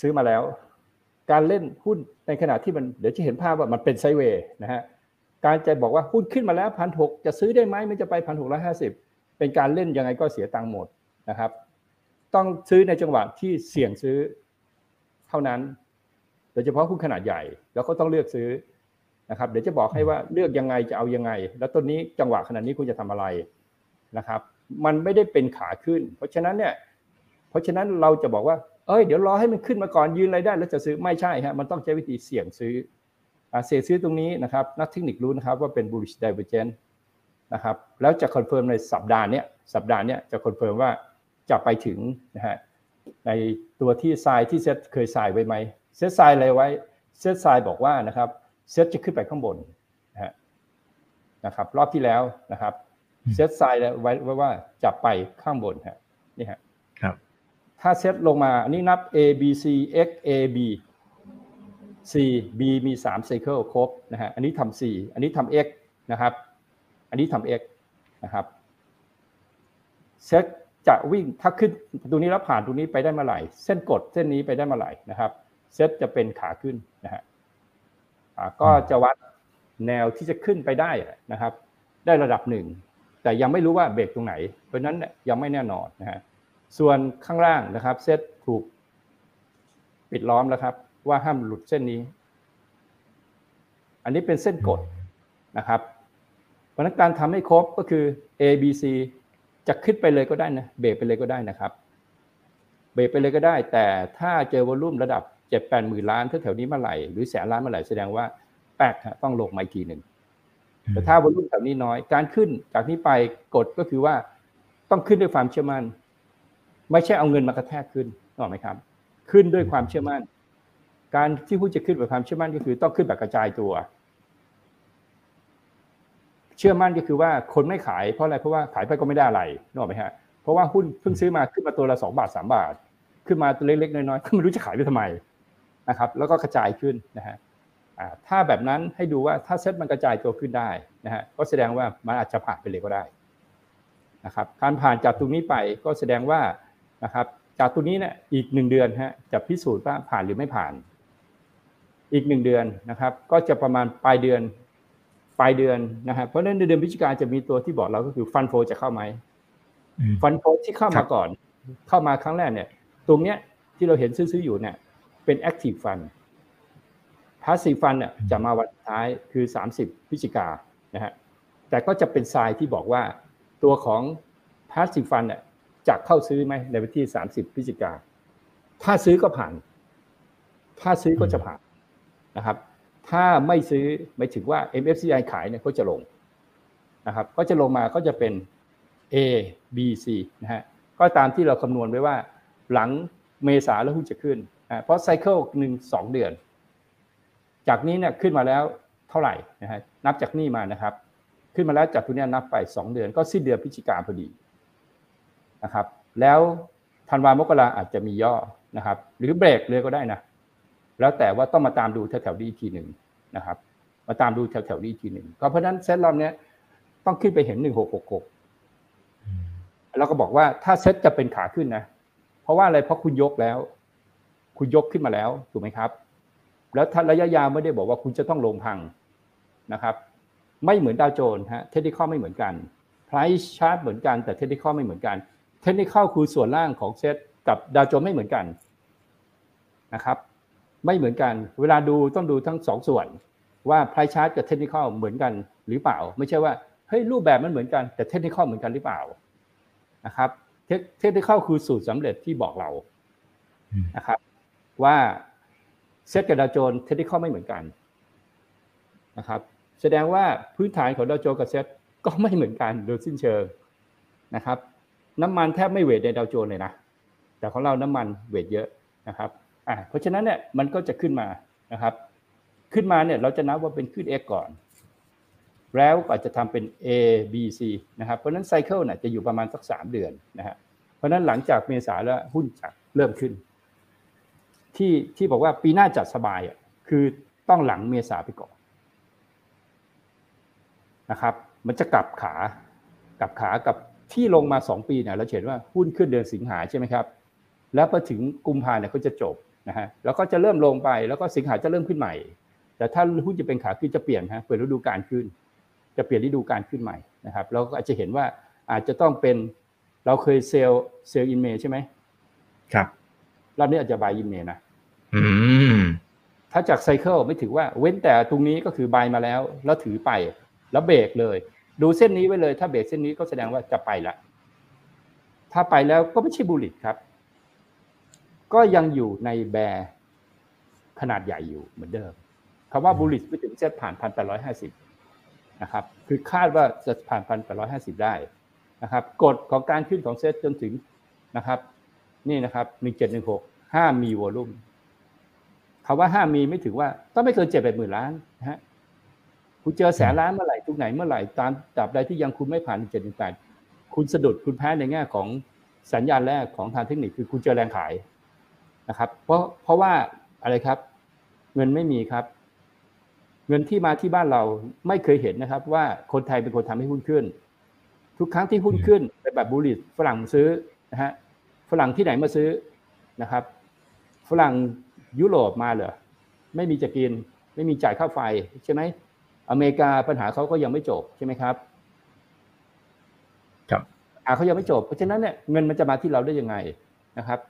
ซื้อมาแล้ว การเล่นหุ้นในขณะที่มันเดี๋ยวจะเห็นภาพว่ามันเป็นไซเวย์นะฮะการจะบอกว่าหุ้นขึ้นมาแล้วพันหกจะซื้อได้ไหมมันจะไปพันหกร้อยห้าสิบเป็นการเล่นยังไงก็เสียตังค์หมดนะครับ ต้องซื้อในจังหวะที่เสี่ยงซื้อเท่านั้นโดยเฉพาะหุ้นขนาดใหญ่ แล้วก็ต้องเลือกซื้อ นะครับเดี๋ยวจะบอกให้ว่าเลือกยังไงจะเอายังไง แล้วตอนนี้จังหวะขนาดนี้คุณจะทำอะไรนะครับ มันไม่ได้เป็นขาขึ้น เพราะฉะนั้นเนี่ยเพราะฉะนั้นเราจะบอกว่าเอ้ยเดี๋ยวรอให้มันขึ้นมาก่อนยืนอะไรได้ แล้วจะซื้อไม่ใช่ฮะมันต้องใช้วิธีเสี่ยงซื้อเสี่ยงซื้อตรงนี้นะครับนักเทคนิครู้นะครับว่าเป็น bullish divergence นะครับแล้วจะ confirm ในสัปดาห์นี้สัปดาห์นี้จะ confirm ว่าจะไปถึงนะฮะในตัวที่ทรายที่เซตเคยทรายไว้ไหมเซตทรายอะไรไว้เซตไซบอกว่านะครับ เซตจะขึ้นไปข้างบนนะฮะนะครับ รอบที่แล้วนะครับ เซตไซไว้ไว้ว่าจะไปข้างบนฮะนี่ฮะครับ ถ้าเซตลงมา อันนี้นับ A B C X A B C B มี3 cycle ครบนะฮะอันนี้ทำ C อันนี้ทำ X นะครับ อันนี้ทำ X นะครับเซตจะวิ่งถ้าขึ้นตรงนี้แล้วผ่านตรงนี้ไปได้เมื่อไหร่ เส้นกดเส้นนี้ไปได้เมื่อไหร่นะครับ เซตจะเป็นขาขึ้นนะฮะอ่า ก็จะวัดแนวที่จะขึ้นไปได้นะครับ ได้ระดับหนึ่ง แต่ยังไม่รู้ว่าเบรกตรงไหน เพราะฉะนั้นเนี่ยยังไม่แน่นอนนะฮะส่วนข้างล่างนะครับเซตถูกปิดล้อมแล้วครับ ว่าห้ามหลุดเส้นนี้ อันนี้เป็นเส้นกดนะครับเพราะฉะนั้นการทำให้ครบก็คือ A B C จะขึ้นไปเลยก็ได้นะเบรกไปเลยก็ได้นะครับ เบรกไปเลยก็ได้ แต่ถ้าเจอวอลลุ่มระดับ เจ็ดแปดหมื่นล้านแถวๆนี้เมื่อไหร่หรือแสนล้านเมื่อไหร่แสดงว่าแป๊กฮะต้องลงมาอีกทีหนึ่งแต่ถ้าวอลุ่มแถวนี้น้อย การขึ้นจากนี้ไปกฎก็คือว่าต้องขึ้นด้วยความเชื่อมั่น ไม่ใช่เอาเงินมากระแทกขึ้นนึกออกไหมครับ ขึ้นด้วยความเชื่อมั่น การที่หุ้นจะขึ้นแบบความเชื่อมั่นก็คือ ต้องขึ้นแบบกระจายตัว เชื่อมั่นก็คือว่าคนไม่ขายเพราะอะไรเพราะว่าขายไปก็ไม่ได้อะไรนึกออกไหมฮะเพราะว่าหุ้นเพิ่งซื้อมาขึ้นมาตัวละสองบาทสามบาท ขึ้นมาตัวเล็กๆน้อยๆก็ไม่รู้จะขายไปทำไม นะครับแล้วก็กระจายขึ้นนะฮะอ่าถ้าแบบนั้นให้ดูว่าถ้าเซ็ตมันกระจายตัวขึ้นได้นะฮะก็แสดงว่ามันอาจจะผ่านไปเลยก็ได้นะครับการผ่านจากตรงนี้ไปก็แสดงว่านะครับจากตรงนี้เนี่ยอีกหนึ่งเดือนฮะจะพิสูจน์ว่าผ่านหรือไม่ผ่าน อีกหนึ่งเดือนนะครับ ก็จะประมาณปลายเดือนปลายเดือนนะครับเพราะฉะนั้นในเดือนพฤศจิกาจะมีตัวที่บอกเราก็คือ fund flow จะเข้าไหมอืม fund flow ที่เข้าครัมาบก่อน เข้ามาครั้งแรกเนี่ย ตรงเนี้ยที่เราเห็นซื้อๆอยู่เนี่ย เป็น active fund passive fund เนี่ยจะมาวันสุดท้ายคือ 30พฤศจิกานะฮะแต่ก็จะเป็นทรายที่บอกว่าตัวของ passive fund เนี่ยจะเข้าซื้อไหมในวันที่ 30พฤศจิกาถ้าซื้อก็ผ่าน ถ้าซื้อก็จะผ่านนะครับ ถ้าไม่ซื้อไม่ถึงว่า MFCI ขายเนี่ยก็จะลงนะครับก็จะลงมาก็จะเป็น A B C นะฮะก็ตามที่เราคำนวณไว้ว่า หลังเมษาแล้วหุ้นจะขึ้นอ่า เพราะไซเคิลหนึ่งสองเดือน จากนี้เนี่ยขึ้นมาแล้วเท่าไหร่นะฮะนับจากนี้มานะครับ ขึ้นมาแล้วจากตัวเนี้ยนับไปสองเดือนก็สิ้นเดือนพฤศจิกาพอดีนะครับ แล้วธันวามกราอาจจะมีย่อนะครับ หรือเบรกเลยก็ได้นะแล้วแต่ว่าต้องมาตามดูแถวๆนี้อีกทีหนึ่งนะครับ มาตามดูแถวๆนี้อีกทีหนึ่งก็เพราะฉะนั้นเซตรอบเนี้ยต้องขึ้นไปเห็นหนึ่งหกหกหกเราก็บอกว่าถ้าเซ็ตจะเป็นขาขึ้นนะ เพราะว่าอะไรเพราะคุณยกแล้ว คุณยกขึ้นมาแล้วถูกไหมครับ แล้วถ้าระยะยาวไม่ได้บอกว่าคุณจะต้องลงพังนะครับ ไม่เหมือนดาวโจนส์ฮะเทคนิคไม่เหมือนกัน price chart เหมือนกันแต่เทคนิคไม่เหมือนกัน เทคนิคคือส่วนล่างของเซ็ตกับดาวโจนส์ไม่เหมือนกันนะครับ ไม่เหมือนกัน เวลาดูต้องดูทั้งสองส่วนว่า price chart กับเทคนิคเหมือนกันหรือเปล่า ไม่ใช่ว่าเฮ้ยรูปแบบมันเหมือนกันแต่เทคนิคเหมือนกันหรือเปล่านะครับเทคเทคนิคคือสูตรสำเร็จที่บอกเราอืมนะครับ ว่าเซตกับดาวโจนส์เทคนิคไม่เหมือนกันนะครับ แสดงว่าพื้นฐานของดาวโจนส์กับเซตก็ไม่เหมือนกันโดยสิ้นเชิงนะครับ น้ำมันแทบไม่เวทในดาวโจนส์เลยนะแต่ของเราน้ำมันเวทเยอะนะครับอ่าเพราะฉะนั้นเนี่ยมันก็จะขึ้นมานะครับ ขึ้นมาเนี่ยเราจะนับว่าเป็นขึ้น X ก่อน แล้วก็จะทำเป็น A B C นะครับเพราะฉะนั้นไซเคิลเนี่ยจะอยู่ประมาณสักสามเดือนนะฮะเพราะฉะนั้นหลังจากเมษาแล้วหุ้นจะเริ่มขึ้น ที่ที่บอกว่าปีหน้าจัดสบายอะคือต้องหลังเมษาไปก่อนนะครับ มันจะกลับขากลับขากับที่ลงมาสองปีเนี่ยเราเห็นว่าหุ้นขึ้นเดือนสิงหาใช่ไหมครับ แล้วพอถึงกุมภาเนี่ยก็จะจบนะฮะแล้วก็จะเริ่มลงไปแล้วก็สิงหาจะเริ่มขึ้นใหม่ แต่ถ้าหุ้นจะเป็นขาขึ้นจะเปลี่ยนฮะเปิดฤดูกาลขึ้น จะเปลี่ยนฤดูกาลขึ้นใหม่นะครับเราก็อาจจะเห็นว่าอาจจะต้องเป็นเราเคย sell sell in May ใช่ไหมครับรอบนี้อาจจะ buy in May นะอืม ถ้าจาก cycle ไม่ถือว่าเว้นแต่ตรงนี้ก็คือ buy มาแล้ว แล้วถือไป แล้วเบรกเลย ดูเส้นนี้ไว้เลย ถ้าเบรกเส้นนี้ก็แสดงว่าจะไปละ ถ้าไปแล้วก็ไม่ใช่ bullish ครับ ก็ยังอยู่ใน bear ขนาดใหญ่อยู่เหมือนเดิมคำว่า bullish ไปถึงเส้นผ่านพันแปดร้อยห้าสิบนะครับ คือคาดว่าจะผ่านพันแปดร้อยห้าสิบได้นะครับกฎของการขึ้นของเซตจนถึงนะครับ นี่นะครับหนึ่งเจ็ดหนึ่งหกห้ามมีวอลุ่ม คำว่าห้ามีไม่ถึงว่าต้องไม่เกินเจ็ดแปดหมื่นล้านนะฮะคุณเจอแสนล้านเมื่อไหร่ตรงไหนเมื่อไหร่ตามตราบใดที่ยังคุณไม่ผ่านเจ็ดถึงแปดคุณสะดุดคุณแพ้ในแง่ของสัญญาณแรกของทางเทคนิคคือคุณเจอแรงขายนะครับ เพราะเพราะว่าอะไรครับ เงินไม่มีครับ เงินที่มาที่บ้านเราไม่เคยเห็นนะครับ ว่าคนไทยเป็นคนทำให้หุ้นขึ้น ทุกครั้งที่หุ้นขึ้นเป็นแบบบูลลิตฝรั่งซื้อนะฮะฝรั่งที่ไหนมาซื้อนะครับ ฝรั่ง ยุโรปมาเหรอไม่มีจะกิน ไม่มีจ่ายค่าไฟใช่ไหมอเมริกาปัญหาเขาก็ยังไม่จบใช่ไหมครับ ครับอ่าเขายังไม่จบ เพราะฉะนั้นเนี่ยเงินมันจะมาที่เราได้ยังไงนะครับ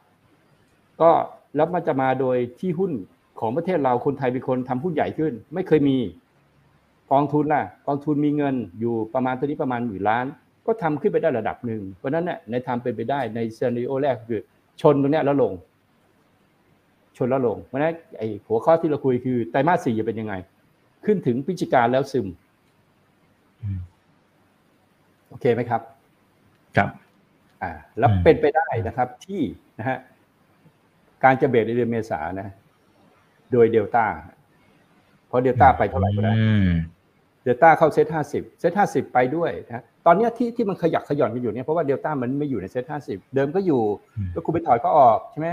ก็แล้วมันจะมาโดยที่หุ้นของประเทศเราคนไทยเป็นคนทำหุ้นใหญ่ขึ้น ไม่เคยมีกองทุนล่ะกองทุนมีเงินอยู่ประมาณตัวนี้ประมาณหมื่นล้าน ก็ทำขึ้นไปได้ระดับหนึ่งเพราะฉะนั้นเนี่ยในทำเป็นไปได้ในซีนารีโอแรกคือชนตรงเนี้ยแล้วลง ชนแล้วลงเพราะฉะนั้นไอ้หัวข้อที่เราคุยคือไตรมาสสี่จะเป็นยังไง ขึ้นถึงพฤศจิกาแล้วซึมอืมโอเคไหมครับ ครับ อ่า แล้วอืมเป็นไปได้นะครับที่นะฮะการจะเบรกในเดือนเมษานะ โดยเดลต้าเพราะเดลต้าไปเท่าไหร่ก็ได้อืมเดลต้าเข้าเซตห้าสิบเซตห้าสิบไปด้วยนะตอนเนี้ยที่ที่มันขยักขย่อนกันอยู่เนี่ยเพราะว่าเดลต้ามันไม่อยู่ในเซตห้าสิบเดิมก็อยู่อืมแล้วคุณไปถอยเขาออกใช่ไหม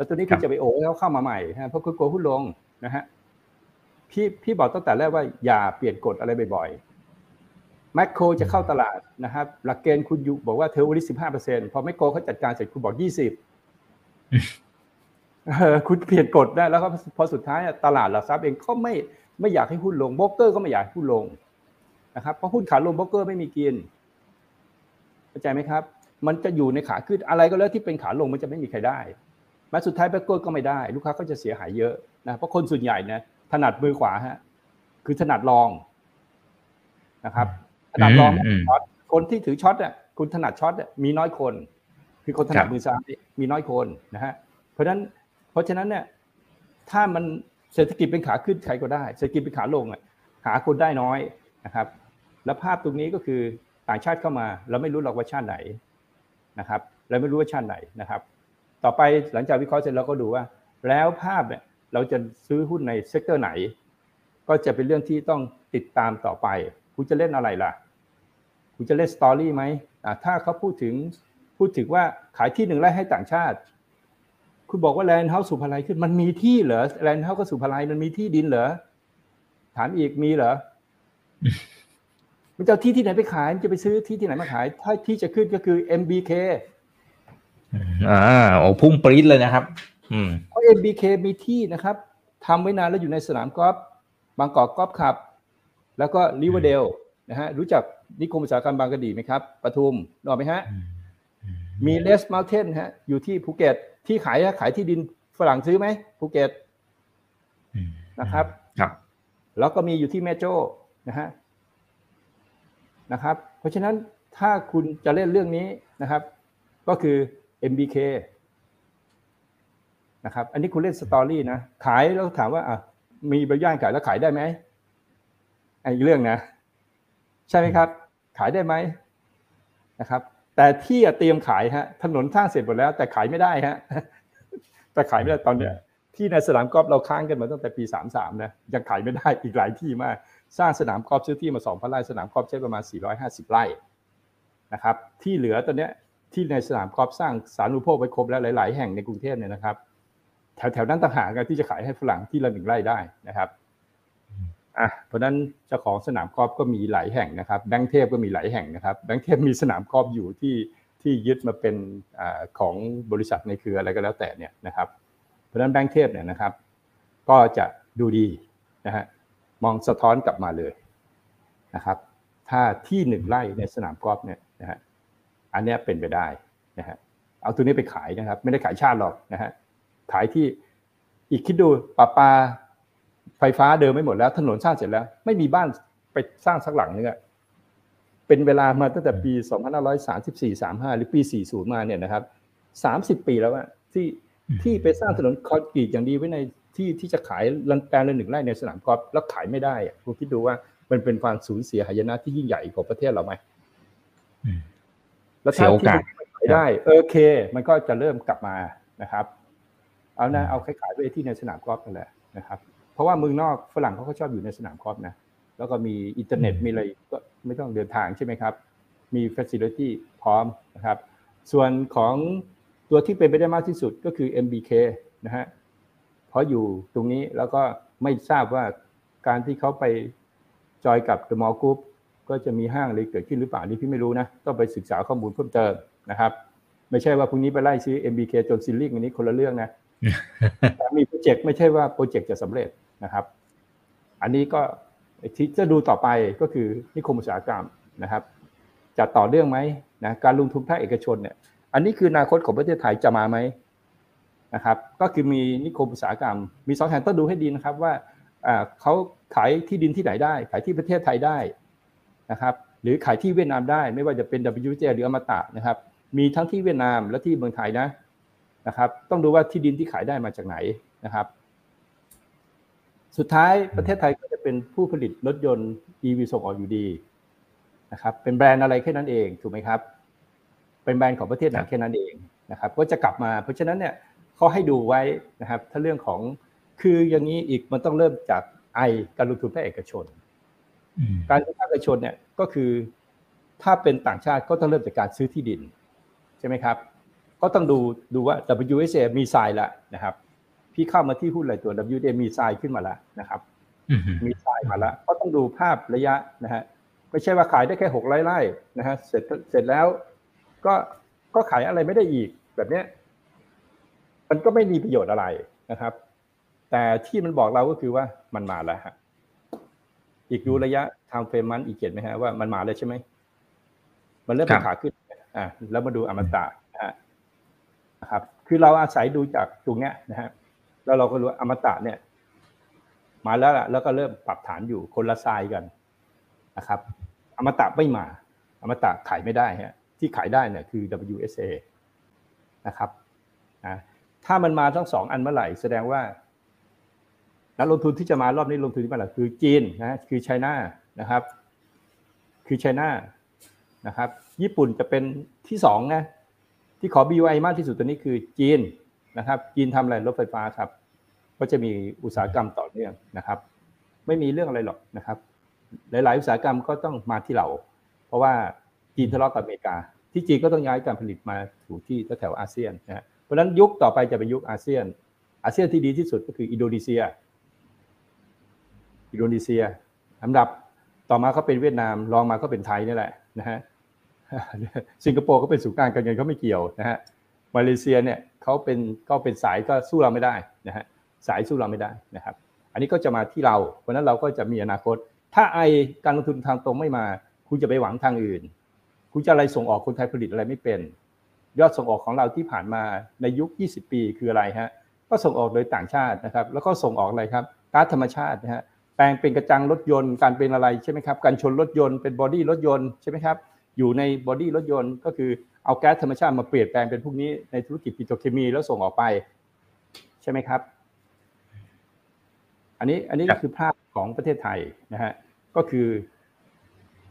แล้วตัวนี้ครัคุณบจะไปโอ้ให้เขาเข้ามาใหม่ฮะเพราะคุณกลัวหุ้นลงนะฮะพี่พี่บอกตั้งแต่แรกว่าอย่าเปลี่ยนกฎอะไรบ่อยๆแมคโครจะเข้าตลาดนะครับ หลักเกณฑ์คุณอยู่บอกว่าเทอร์วันนี้สิบห้าเปอร์เซ็นต์พอแมคโครเขาจัดการเสร็จคุณบอกยี่สิบเออคุณเปลี่ยนกฎได้แล้วก็พอสุดท้ายอะตลาดหลักทรัพย์เองก็ไม่ไม่อยากให้หุ้นลงโบรกเกอร์ก็ไม่อยากให้หุ้นลงนะครับเพราะหุ้นขาลงโบรกเกอร์ไม่มีกินเข้าใจไหมครับ มันจะอยู่ในขาขึ้นอะไรก็แล้วที่เป็นขาลงมันจะไม่มีใครได้ แม้สุดท้ายโบรกเกอร์ก็ไม่ได้ ลูกค้าก็จะเสียหายเยอะนะเพราะคนส่วนใหญ่นะถนัดมือขวาฮะคือถนัด long นะครับถนัด long อืม shortคนที่ถือ short อะคุณถนัด short อะมีน้อยคน คือคนถนัดครับมือซ้ายมีน้อยคนนะฮะเพราะฉะนั้นเพราะฉะนั้นเนี่ยถ้ามันเศรษฐกิจเป็นขาขึ้นใครก็ได้เศรษฐกิจเป็นขาลงอะหาคนได้น้อยนะครับ แล้วภาพตรงนี้ก็คือต่างชาติเข้ามา เราไม่รู้หรอกว่าชาติไหนนะครับ เราไม่รู้ว่าชาติไหนนะครับ ต่อไปหลังจากวิเคราะห์เสร็จเราก็ดูว่า แล้วภาพเนี่ยเราจะซื้อหุ้นใน sector ไหน ก็จะเป็นเรื่องที่ต้องติดตามต่อไปคุณจะเล่นอะไรล่ะคุณจะเล่น story ไหมถ้าเขาพูดถึงพูดถึงว่าขายที่หนึ่งไร่ให้ต่างชาติ คุณบอกว่าแลนด์เฮาส์ศุภาลัยขึ้น มันมีที่เหรอแลนด์เฮาส์ก็ศุภาลัยมันมีที่ดินเหรอถามอีกมีเหรอมันจะที่ที่ไหนไปขายมันจะไปซื้อที่ที่ไหนมาขาย ถ้าที่จะขึ้นก็คือ MBK อ่าโอ้พุ่งปรี๊ดเลยนะครับ อืมเพราะ MBK มีที่นะครับทำไว้นานแล้วอยู่ในสนามกอล์ฟบางกอกกอล์ฟคลับ แล้วก็ริเวอร์เดลนะฮะรู้จักนิคมอุตสาหกรรมบางกะดีไหมครับปทุมนึกออกไหมฮะ มีเลสมา u เทนฮะ อยู่ที่ภูเก็ตที่ขายอะขายที่ดินฝรั่งซื้อไหมภูเก็ตนะครับครับแล้วก็มีอยู่ที่แม่โจ้นะฮะนะครับ เพราะฉะนั้นถ้าคุณจะเล่นเรื่องนี้นะครับ ก็คือ MBK นะครับ อันนี้คุณเล่นสตอรี่นะ ขายแล้วถามว่าอะมีใบย่านขายแล้วขายได้ไหมอันอีกเรื่องนะ ใช่ไหมครับ ขายได้ไหมนะครับ แต่ที่เตรียมขายฮะ ถนนสร้างเสร็จหมดแล้ว แต่ขายไม่ได้ฮะ แต่ขายไม่ได้ตอนเนี้ยที่ในสนามกอล์ฟเราค้างกันมาตั้งแต่ปี 33 นะ ยังขายไม่ได้อีกหลายที่มาก สร้างสนามกอล์ฟซื้อที่มา2,000ไร่สนามกอล์ฟใช้ประมาณ 450 ไร่นะครับ ที่เหลือตอนเนี้ย ที่ในสนามกอล์ฟสร้างสารุโภคไว้ครบแล้วหลาย ๆ แห่งในกรุงเทพเนี่ยนะครับ แถวๆนั้นต่างหากกันที่จะขายให้ฝรั่งที่ละหนึ่งไร่ได้นะครับอะเพราะนั้นเจ้าของสนามกอล์ฟก็มีหลายแห่งนะครับแบงค์เทพก็มีหลายแห่งนะครับแบงค์เทพมีสนามกอล์ฟอยู่ที่ที่ยึดมาเป็นอของบริษัทในเครืออะไรก็แล้วแต่เนี่ยนะครับ เพราะฉะนั้นแบงค์เทพเนี่ยนะครับ ก็จะดูดีนะฮะมองสะท้อนกลับมาเลยนะครับ ถ้าที่หนึ่งไร่ในสนามกอล์ฟเนี่ย อันเนี้ยเป็นไปได้นะฮะเอาตัวนี้ไปขายนะครับ ไม่ได้ขายชาติหรอกนะฮะขายที่อีกคิดดูปลาปาไฟฟ้าเดิมไม่หมดแล้ว ถนนสร้างเสร็จแล้ว ไม่มีบ้านไปสร้างสักหลังนึงอะเป็นเวลามาตั้งแต่ปี 2534 35 หรือปี 40 มาเนี่ยนะครับ 30 ปีแล้วอะที่ที่ไปสร้างถนนคอนกรีตอย่างดีไว้ในที่ที่จะขายลันแปลงละหนึ่งไร่ในสนามกอล์ฟแล้วขายไม่ได้อะคุณคิดดูว่ามันเป็นความสูญเสียหายนะที่ยิ่งใหญ่ของประเทศเราไหมอืม แล้วเสียโอกาสที่มันขายได้โอเค มันก็จะเริ่มกลับมานะครับ เอานะเอาคล้ายๆไปที่ในสนามกอล์ฟนั่นแหละนะครับ เพราะว่าเมืองนอกฝรั่งเขาก็ชอบอยู่ในสนามกอล์ฟนะแล้วก็มีอินเทอร์เน็ตมีอะไรก็ไม่ต้องเดินทางใช่ไหมครับ มี facility พร้อมนะครับ ส่วนของตัวที่เป็นไปได้มากที่สุดก็คือ MBK นะฮะเพราะอยู่ตรงนี้แล้วก็ไม่ทราบว่าการที่เขาไปจอยกับ The Mall Group ก็จะมีห้างอะไรเกิดขึ้นหรือเปล่านี่พี่ไม่รู้นะต้องไปศึกษาข้อมูลเพิ่มเติมนะครับไม่ใช่ว่าพรุ่งนี้ไปไล่ซื้อ MBK จน ceiling อันนี้คนละเรื่องนะแต่มีโปรเจกต์ไม่ใช่ว่าโปรเจกต์จะสำเร็จนะครับ อันนี้ก็ที่จะดูต่อไปก็คือนิคมอุตสาหกรรมนะครับจะต่อเรื่องไหมนะการลงทุนภาคเอกชนเนี่ย อันนี้คืออนาคตของประเทศไทยจะมาไหมนะครับ ก็คือมีนิคมอุตสาหกรรม มีสองแห่งต้องดูให้ดีนะครับว่าเขาขายที่ดินที่ไหนได้ ขายที่ประเทศไทยได้ นะครับหรือขายที่เวียดนามได้ไม่ว่าจะเป็น WJ หรืออมตะนะครับมีทั้งที่เวียดนามและที่เมืองไทยนะนะครับต้องดูว่าที่ดินที่ขายได้มาจากไหนนะครับ สุดท้ายประเทศไทยก็จะเป็นผู้ผลิตรถยนต์ EV ส่งออกอยู่ดีนะครับเป็นแบรนด์อะไรแค่นั้นเองถูกไหมครับ เป็นแบรนด์ของประเทศไหนแค่นั้นเองนะครับก็จะกลับมาเพราะฉะนั้นเนี่ยเขาให้ดูไว้นะครับ ถ้าเรื่องของคืออย่างนี้อีกมันต้องเริ่มจากไอการลงทุนภาคเอกชน การลงทุนภาคเอกชนเนี่ยก็คือถ้าเป็นต่างชาติก็ต้องเริ่มจากการซื้อที่ดิน ใช่ไหมครับ ก็ต้องดูดูว่า WSA มีทรายแล้วนะครับ พี่เข้ามาที่หุ้นหลายตัว WSA มีทรายขึ้นมาแล้วนะครับมีทรายมาแล้วก็ต้องดูภาพระยะนะฮะไม่ใช่ว่าขายได้แค่หกไร่ไร่นะฮะเสร็จเสร็จแล้ว ก็ก็ขายอะไรไม่ได้อีกแบบเนี้ยมันก็ไม่มีประโยชน์อะไรนะครับ แต่ที่มันบอกเราก็คือว่ามันมาแล้วฮะ อีกดูระยะทางเฟรมมันอีกเกียรไหมฮะว่ามันมาแล้วใช่ไหม มันเริ่มเป็นขาขึ้นอ่าแล้วมาดูอมตะนะฮะนะครับ คือเราอาศัยดูจากตรงเนี้ยนะฮะแล้วเราก็รู้อมตะเนี่ย มาแล้วล่ะแล้วก็เริ่มปรับฐานอยู่คนละทรายกันนะครับ อมตะไม่มา อมตะขายไม่ได้ฮะที่ขายได้เนี่ยคือ WSA นะครับนะถ้ามันมาทั้งสองอันเมื่อไหร่ แสดงว่า นักลงทุนที่จะมารอบนี้ลงทุนที่มื่อไหร่คือจีนนะคือไชน่านะครับ คือไชน่านะครับ ญี่ปุ่นจะเป็นที่สองนะที่ขอ BUI มากที่สุดตัวนี้คือจีนนะครับ จีนทำอะไรรถไฟฟ้าครับ ก็จะมีอุตสาหกรรมต่อเนื่องนะครับ ไม่มีเรื่องอะไรหรอกนะครับ หลาย ๆ อุตสาหกรรมก็ต้องมาที่เรา เพราะว่าจีนทะเลาะกับอเมริกา ที่จีนก็ต้องย้ายการผลิตมาอยู่ที่แถวอาเซียนนะเพราะฉะนั้นยุคต่อไปจะเป็นยุคอาเซียน อาเซียนที่ดีที่สุดก็คืออินโดนีเซีย อินโดนีเซียลำดับต่อมาเขาเป็นเวียดนามรองมาก็เป็นไทยนี่แหละนะฮะสิงคโปร์ก็เป็นศูนย์กลางการเงินเขาไม่เกี่ยวนะฮะมาเลเซียเนี่ยเขาเป็นก็เป็นสายก็สู้เราไม่ได้นะฮะสายสู้เราไม่ได้นะครับ อันนี้ก็จะมาที่เรา เพราะนั้นเราก็จะมีอนาคต ถ้าไอการลงทุนทางตรงไม่มา คุณจะไปหวังทางอื่น คุณจะอะไรส่งออกคนไทยผลิตอะไรไม่เป็น ยอดส่งออกของเราที่ผ่านมาในยุค 20 ปีคืออะไรฮะก็ส่งออกโดยต่างชาตินะครับ แล้วก็ส่งออกอะไรครับก๊าซธรรมชาตินะฮะ แปลงเป็นกระจังรถยนต์การเป็นอะไรใช่ไหมครับการชนรถยนต์เป็นบอดี้รถยนต์ใช่ไหมครับอยู่ในบอดี้รถยนต์ก็คือเอาแก๊สธรรมชาติมาเปลี่ยนแปลงเป็นพวกนี้ในธุรกิจปิโตรเคมีแล้วส่งออกไป ใช่ไหมครับ อันนี้อันนี้คือภาพของประเทศไทยนะฮะก็คือ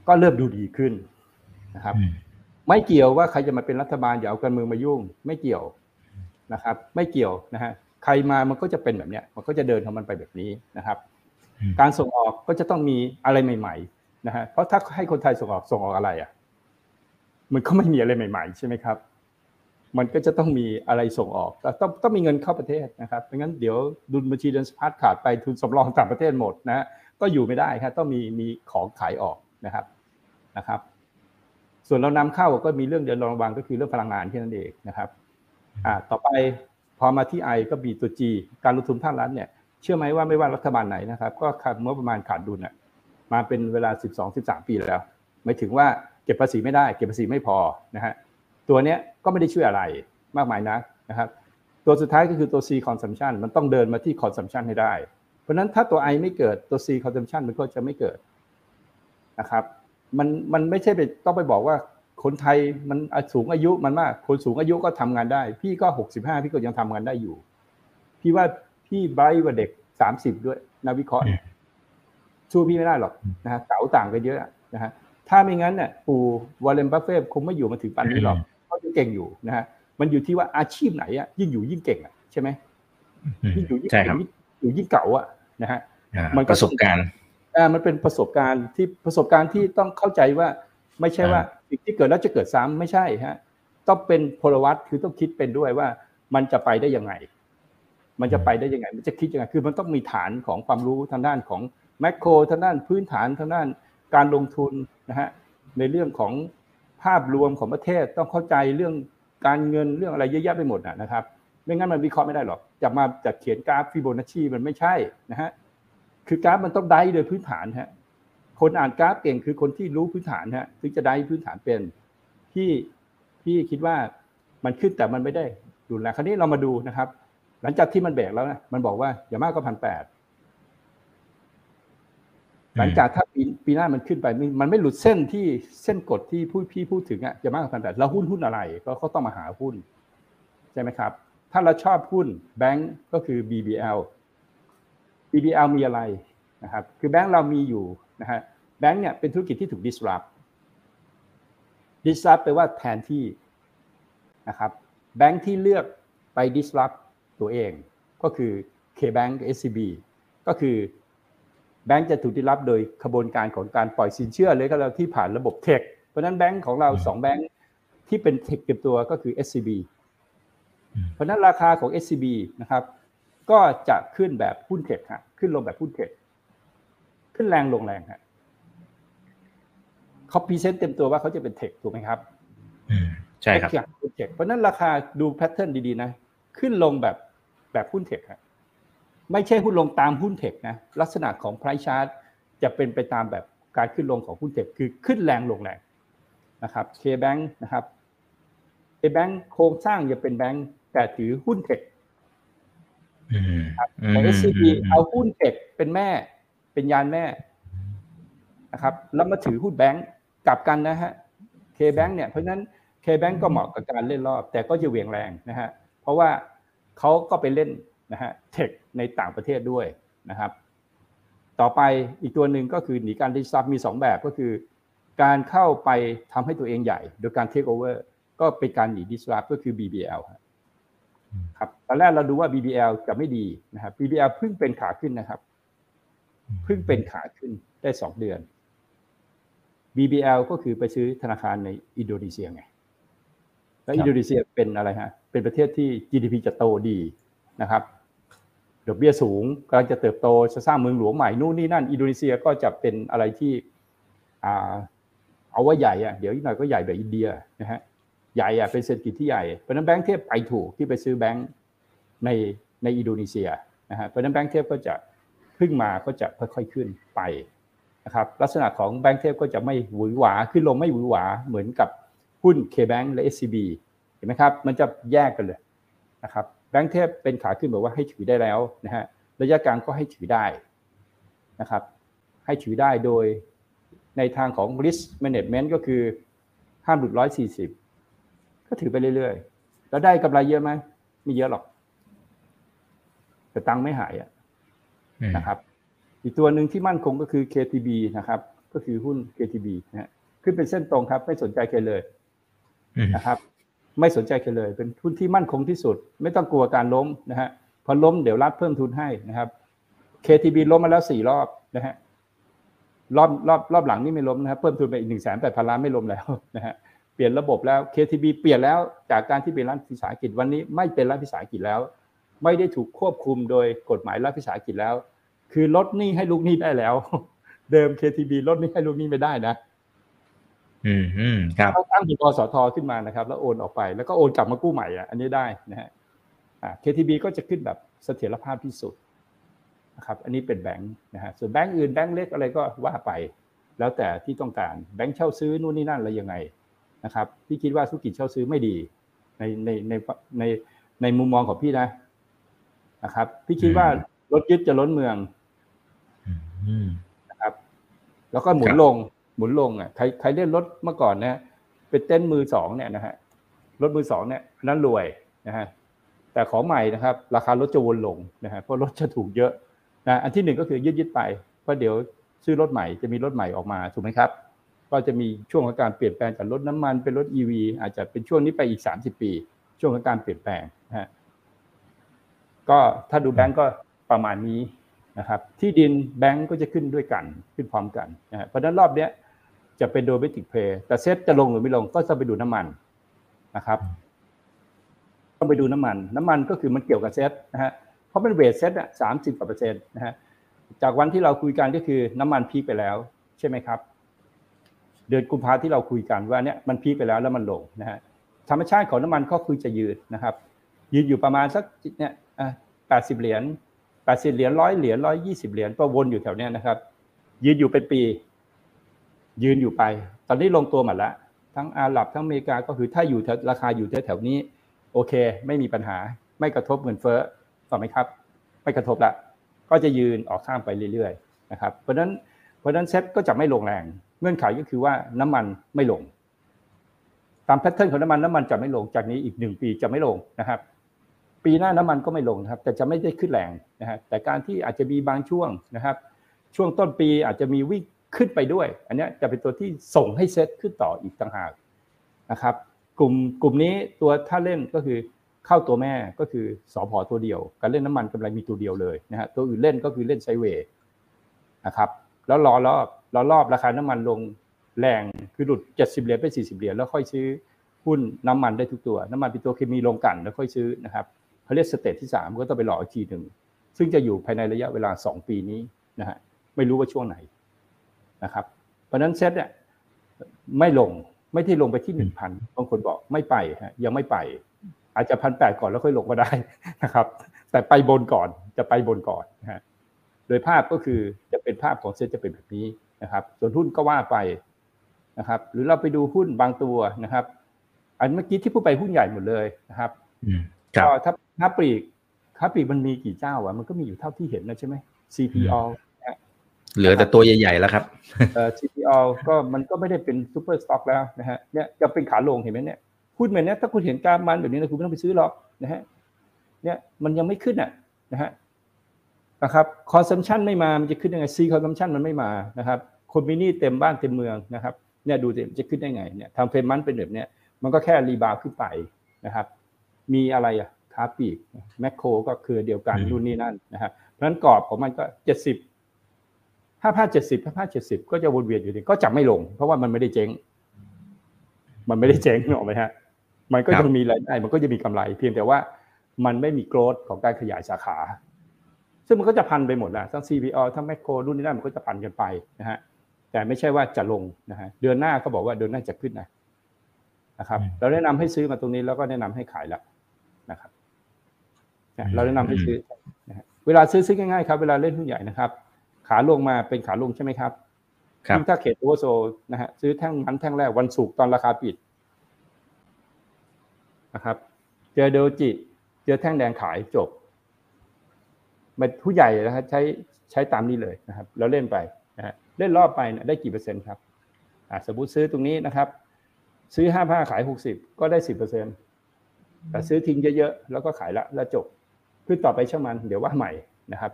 ก็เริ่มดูดีขึ้นนะครับ ไม่เกี่ยวว่าใครจะมาเป็นรัฐบาลอย่าเอาการเมืองมายุ่ง ไม่เกี่ยวนะครับ ไม่เกี่ยวนะฮะใครมามันก็จะเป็นแบบเนี้ยมันก็จะเดินของมันไปแบบนี้นะครับ การส่งออกก็จะต้องมีอะไรใหม่ๆนะฮะเพราะถ้าให้คนไทยส่งออกส่งออกอะไรอะมันก็ไม่มีอะไรใหม่ ๆ ใช่ไหมครับ มันก็จะต้องมีอะไรส่งออกต้องต้องมีเงินเข้าประเทศนะครับไม่งั้นเดี๋ยวดุลบัญชีเดินสะพัดขาดไปทุนสำรองต่างประเทศหมดนะก็อยู่ไม่ได้ครับต้องมีมีของขายออกนะครับนะครับ ส่วนเรานำเข้าก็มีเรื่องเดียวระวังก็คือเรื่องพลังงานแค่นั้นเองนะครับอ่าต่อไปพอมาที่ไอก็บีตัว G การลงทุนภาครัฐเนี่ย เชื่อไหมว่าไม่ว่ารัฐบาลไหนนะครับ ก็ขาดเมื่อประมาณขาดดุลอะมาเป็นเวลา 12-13 ปีแล้วหมายถึงว่าเก็บภาษีไม่ได้ เก็บภาษีไม่พอนะฮะตัวเนี้ยก็ไม่ได้ช่วยอะไรมากมายนักนะครับตัวสุดท้ายก็คือตัว C consumption มันต้องเดินมาที่ consumption ให้ได้ เพราะนั้นถ้าตัว I ไม่เกิดตัว C consumption มันก็จะไม่เกิดนะครับมันมันไม่ใช่ไปต้องไปบอกว่าคนไทยมันสูงอายุมันมาก คนสูงอายุก็ทำงานได้ พี่ก็หกสิบห้าพี่ก็ยังทำงานได้อยู่ พี่ว่า พี่ไบรท์กว่าเด็กสามสิบด้วยนาวิเคราะห์สู้พี่ไม่ได้หรอกนะฮะเก๋าต่างกันเยอะนะฮะถ้าไม่งั้นเนี่ยปู่วอลเลนบัฟเฟ่คงไม่อยู่มาถึงปันนี้หรอกเขาจะเก่งอยู่นะฮะมันอยู่ที่ว่าอาชีพไหนอะยิ่งอยู่ยิ่งเก่งอะใช่ไหมยิ่งอยู่ยิ่งใช่ครับอยู่ยิ่งเก่าอะนะฮะอ่ามันก็ประสบการณ์อ่ามันเป็นประสบการณ์ที่ประสบการณ์ที่ต้องเข้าใจว่า ไม่ใช่ว่าสิ่งที่เกิดแล้วจะเกิดซ้ำไม่ใช่ฮะต้องเป็นพลวัตคือต้องคิดเป็นด้วยว่ามันจะไปได้ยังไง มันจะไปได้ยังไง มันจะคิดยังไง คือมันต้องมีฐานของความรู้ทางด้านของmacro ทางด้านพื้นฐานทางด้านการลงทุนนะฮะในเรื่องของภาพรวมของประเทศต้องเข้าใจเรื่องการเงินเรื่องอะไรเยอะแยะไปหมดนะครับ ไม่งั้นมันวิเคราะห์ไม่ได้หรอกจะมาจะเขียนกราฟฟิโบนัชชีมันไม่ใช่นะฮะคือกราฟมันต้องได้โดยพื้นฐานฮะคนอ่านกราฟเก่งคือคนที่รู้พื้นฐานฮะถึงจะได้พื้นฐานเป็นที่ที่คิดว่ามันขึ้นแต่มันไม่ได้ดูแลคราวนี้เรามาดูนะครับ หลังจากที่มันแบกแล้วนะมันบอกว่าอย่ามากก็พันแปดหลังจากถ้าปีปีหน้ามันขึ้นไปมันมันไม่หลุดเส้นที่เส้นกดที่ผู้พี่พูดถึงอะอย่ามากกว่าพันแปดแล้วหุ้นหุ้นอะไร ก็เขาต้องมาหาหุ้น ใช่ไหมครับ ถ้าเราชอบหุ้นแบงก์ก็คือ BBL BBL มีอะไรนะครับ คือแบงก์เรามีอยู่นะฮะแบงก์เนี่ยเป็นธุรกิจที่ถูก disrupt disrupt แปลว่าแทนที่นะครับแบงก์ที่เลือกไป disrupt ตัวเอง ก็คือ K-Bank SCB ก็คือแบงก์จะถูก disrupt โดยขบวนการของการปล่อยสินเชื่อเลยก็แล้วที่ผ่านระบบเทคเพราะฉะนั้นแบงก์ของเราสองแบงก์ที่เป็นเทคเก็บตัวก็คือ SCB เพราะฉะนั้นราคาของ SCB นะครับ ก็จะขึ้นแบบหุ้นเทคฮะขึ้นลงแบบหุ้นเทคขึ้นแรงลงแรงฮะเขา present เต็มตัวว่าเขาจะเป็น tech ถูกไหมครับอืมใช่ครับ techคหุ้นเทคเพราะฉะนั้นราคาดู pattern ดีๆนะ ขึ้นลงแบบ แบบหุ้น tech ฮะไม่ใช่หุ้นลงตามหุ้น tech นะลักษณะของ price chart จะเป็นไปตามแบบการขึ้นลงของหุ้น tech คือขึ้นแรงลงแรงนะครับ K-Bank นะครับ K-Bank โครงสร้างจะเป็นแบงก์แต่ถือหุ้น techอืมแต่อืม SCB มเอาหุ้น tech เป็นแม่ เป็นยานแม่นะครับ แล้วมาถือหุ้นแบงก์กลับกันนะฮะ K-Bank เนี่ยเพราะฉะนั้น K-Bank ก็เหมาะกับการเล่นรอบ แต่ก็จะเหวี่ยงแรงนะฮะเพราะว่า เขาก็ไปเล่นนะฮะเทคในต่างประเทศด้วยนะครับ ต่อไปอีกตัวหนึ่งก็คือหนีการดิสซับมี 2 แบบก็คือ การเข้าไปทำให้ตัวเองใหญ่ โดยการเทคโอเวอร์ก็เป็นการหนีดิสรับก็คือ BBL ครับครับตอนแรกเราดูว่า BBL จะไม่ดีนะครับ BBL เพิ่งเป็นขาขึ้นนะครับเพิ่งเป็นขาขึ้นได้สองเดือน BBL ก็คือไปซื้อธนาคารในอินโดนีเซียไง แล้วอินโดนีเซียเป็นอะไรฮะเป็นประเทศที่ GDP จะโตดีนะครับดอกเบี้ยสูงกำลังจะเติบโตจะสร้างเมืองหลวงใหม่นู่นนี่นั่น อินโดนีเซียก็จะเป็นอะไรที่อ่าเอาว่าใหญ่อะเดี๋ยวอีกหน่อยก็ใหญ่แบบอินเดียนะฮะใหญ่อะเป็นเศรษฐกิจที่ใหญ่เพราะฉะนั้นแบงก์เทพไปถูกที่ไปซื้อแบงก์ในในอินโดนีเซียนะฮะเพราะฉะนั้นแบงก์เทพก็จะพึ่งมาก็จะค่อยๆขึ้นไปนะครับลักษณะของแบงก์เทพก็จะไม่หวือหวาขึ้นลงไม่หวือหวาเหมือนกับ หุ้น K-Bank และ SCB เห็นไหมครับ มันจะแยกกันเลยนะครับแบงก์เทพเป็นขาขึ้นบอกว่าให้ถือได้แล้วนะฮะระยะกลางก็ให้ถือได้นะครับ ให้ถือได้โดยในทางของ risk management ก็คือห้ามหลุดร้อยสี่สิบก็ถือไปเรื่อยๆ แล้วได้กำไรเยอะไหมไม่เยอะหรอก แต่ตังค์ไม่หายอะอืมนะครับ อีกตัวหนึ่งที่มั่นคงก็คือ KTB นะครับ ก็คือหุ้น KTB นะฮะขึ้นเป็นเส้นตรงครับ ไม่สนใจใครเลยอืม นะครับ ไม่สนใจใครเลย เป็นหุ้นที่มั่นคงที่สุด ไม่ต้องกลัวการล้มนะฮะพอล้มเดี๋ยวรัฐเพิ่มทุนให้นะครับ KTB ล้มมาแล้วสี่รอบนะฮะรอบรอบรอบหลังนี่ไม่ล้มนะครับเพิ่มทุนไปอีกหนึ่งแสนแปดพันล้านไม่ล้มแล้วนะฮะเปลี่ยนระบบแล้ว KTB เปลี่ยนแล้วจากการที่เป็นรัฐวิสาหกิจวันนี้ไม่เป็นรัฐวิสาหกิจแล้ว ไม่ได้ถูกควบคุมโดยกฎหมายรัฐวิสาหกิจแล้ว คือลดหนี้ให้ลูกหนี้ได้แล้ว เดิม KTB ลดหนี้ให้ลูกหนี้ไม่ได้นะ อืมอืมครับเขาตั้งเป็นกสทขึ้นมานะครับ แล้วโอนออกไป แล้วก็โอนกลับมากู้ใหม่อะอันนี้ได้นะฮะอ่า KTB ก็จะขึ้นแบบเสถียรภาพที่สุดนะครับ อันนี้เป็นแบงค์นะฮะส่วนแบงค์อื่นแบงค์เล็กอะไรก็ว่าไป แล้วแต่ที่ต้องการแบงค์เช่าซื้อนู่นนี่นั่นอะไรยังไงนะครับพี่คิดว่าธุรกิจเช่าซื้อไม่ดี ในในในในในมุมมองของพี่นะนะครับ พี่คิดว่ารถยึดจะล้นเมืองอืมนะครับ แล้วก็หมุนครับลง หมุนลงอะใครใครเล่นรถเมื่อก่อนนะเป็นเต้นมือสองเนี่ยนะฮะรถมือสองเนี่ยอันนั้นรวยนะฮะแต่ของใหม่นะครับ ราคารถจะวนลงนะฮะเพราะรถจะถูกเยอะนะอันที่หนึ่งก็คือยืดยืดๆไปเพราะเดี๋ยวซื้อรถใหม่จะมีรถใหม่ออกมาถูกไหมครับ ก็จะมีช่วงของการเปลี่ยนแปลงจากรถน้ำมันเป็นรถ EV อาจจะเป็นช่วงนี้ไปอีก 30 ปี ช่วงของการเปลี่ยนแปลงนะฮะก็ถ้าดูแบงก์ก็ประมาณนี้นะครับ ที่ดินแบงก์ก็จะขึ้นด้วยกันขึ้นพร้อมกันนะเพราะฉะนั้นรอบเนี้ย จะเป็นโดเมติกเพย์แต่เซ็ตจะลงหรือไม่ลงก็จะไปดูน้ำมันนะครับต้องไปดูน้ำมัน น้ำมันก็คือมันเกี่ยวกับเซ็ตนะฮะเพราะเป็นเวทเซ็ตอะสามสิบกว่าเปอร์เซ็นต์นะฮะจากวันที่เราคุยกันก็คือน้ำมันพีคไปแล้ว ใช่ไหมครับ เดือนกุมภาที่เราคุยกันว่าเนี่ยมันพีคไปแล้วแล้วมันลงนะฮะธรรมชาติของน้ำมันก็คือจะยืนนะครับ ยืนอยู่ประมาณสักเนี่ยแปดสิบเหรียญแปดสิบเหรียญร้อยเหรียญร้อยยี่สิบเหรียญก็วนอยู่แถวเนี้ยนะครับ ยืนอยู่เป็นปี ยืนอยู่ไป ตอนนี้ลงตัวหมดแล้ว ทั้งอาหรับทั้งอเมริกาก็คือถ้าอยู่ราคาอยู่แถวๆนี้ โอเค ไม่มีปัญหาไม่กระทบเงินเฟ้อต่อไหมครับ ไม่กระทบละก็จะยืนออกข้ามไปเรื่อยๆนะครับเพราะฉะนั้นเพราะฉะนั้นเซ็ตก็จะไม่ลงแรง เงื่อนไขก็คือว่าน้ำมันไม่ลง ตามแพทเทิร์นของน้ำมันน้ำมันจะไม่ลงจากนี้อีกหนึ่งปีจะไม่ลงนะครับ ปีหน้าน้ำมันก็ไม่ลงครับ แต่จะไม่ได้ขึ้นแรงนะฮะแต่การที่อาจจะมีบางช่วงนะครับ ช่วงต้นปีอาจจะมีวิ่ง ขึ้นไปด้วย อันนี้จะเป็นตัวที่ส่งให้เซตขึ้นต่ออีกต่างหากนะครับ กลุ่มกลุ่มนี้ตัวถ้าเล่นก็คือเข้าตัวแม่ก็คือสอพอตัวเดียว การเล่นน้ำมันกำไรมีตัวเดียวเลยนะฮะตัวอื่นเล่นก็คือเล่น sideway นะครับแล้วรอรอบรอรอบราคาน้ำมันลงแรงคือหลุด 70เหรียญไป 40เหรียญแล้วค่อยซื้อหุ้นน้ำมันได้ทุกตัว น้ำมันเป็นตัวเคมีลงกันแล้วค่อยซื้อนะครับเขาเรียก stage ที่ 3 ก็ต้องไปรออีกทีหนึ่งซึ่งจะอยู่ภายในระยะเวลา 2 ปีนี้นะฮะไม่รู้ว่าช่วงไหน นะครับ เพราะนั้นเซ็ตเนี่ยไม่ลงไม่ที่ลงไปที่หนึ่งพันบางคนบอกไม่ไปฮะยังไม่ไป อาจจะพันแปดก่อนแล้วค่อยลงก็ได้นะครับ แต่ไปบนก่อนจะไปบนก่อนนะฮะโดยภาพก็คือจะเป็นภาพของเซ็ตจะเป็นแบบนี้นะครับ ส่วนหุ้นก็ว่าไปนะครับ หรือเราไปดูหุ้นบางตัวนะครับ อันเมื่อกี้ที่พูดไปหุ้นใหญ่หมดเลยนะครับก็ค้าค้าปลีกค้าปลีกมันมีกี่เจ้าอะมันก็มีอยู่เท่าที่เห็นนะใช่ไหม CPALL เหลือแต่ตัวใหญ่ ๆ แล้วครับเอ่อ CPALL ก็มันก็ไม่ได้เป็น super stock แล้วนะฮะเนี่ยจะเป็นขาลงเห็นไหมเนี่ยพูดแบบนี้ถ้าคุณเห็นกราฟมันแบบนี้นะคุณไม่ต้องไปซื้อหรอกนะฮะเนี่ยมันยังไม่ขึ้นอะนะฮะนะครับ consumption ไม่มา มันจะขึ้นยังไง C consumption มันไม่มานะครับคนมีหนี้เต็มบ้านเต็มเมืองนะครับเนี่ยดูจะขึ้นได้ไงเนี่ย time frame มันเป็นแบบเนี้ยมันก็แค่รีบาวขึ้นไปนะครับ มีอะไรอะคาปีกแมคโครก็คือเดียวกันรุ่นนี้นั่นนะครับเพราะฉะนั้นกรอบของมันก็เจ็ดสิบ ถ้าพลาดเจ็ดสิบถ้าพลาดเจ็ดสิบก็จะวนเวียนอยู่ดีก็จะไม่ลง เพราะว่ามันไม่ได้เจ๊ง มันไม่ได้เจ๊งหรอกไหมฮะ มันก็จะมีรายได้มันก็จะมีกำไร เพียงแต่ว่ามันไม่มีโกรธของการขยายสาขา ซึ่งมันก็จะพันไปหมดแหละทั้ง CPO ทั้งแมคโครรุ่นนี้นั่นมันก็จะพันกันไปนะฮะแต่ไม่ใช่ว่าจะลงนะฮะเดือนหน้าก็บอกว่าเดือนหน้าจะขึ้นนะนะครับเราแนะนำให้ซื้อมาตรงนี้แล้วก็แนะนำให้ขายแล้วนะครับเราแนะนำให้ซื้อนะฮะเวลาซื้อซื้อง่ายๆครับ เวลาเล่นหุ้นใหญ่นะครับ ขาลงมาเป็นขาลงใช่ไหมครับครับถ้าเขตโอเวอร์โซนะฮะซื้อแท่งมันแท่งแรกวันศุกร์ตอนราคาปิดนะครับ เจอเดลจิ เจอแท่งแดงขายจบมันผู้ใหญ่นะฮะใช้ใช้ตามนี้เลยนะครับ แล้วเล่นไปนะฮะเล่นรอบไปได้กี่เปอร์เซ็นต์ครับอ่าสมมติซื้อตรงนี้นะครับ ซื้อห้าผ้าขายหกสิบก็ได้สิบเปอร์เซ็นต์แต่ซื้อทิ้งเยอะๆ แล้วก็ขายละแล้วจบ คือต่อไปช่างมันเดี๋ยวว่าใหม่นะครับ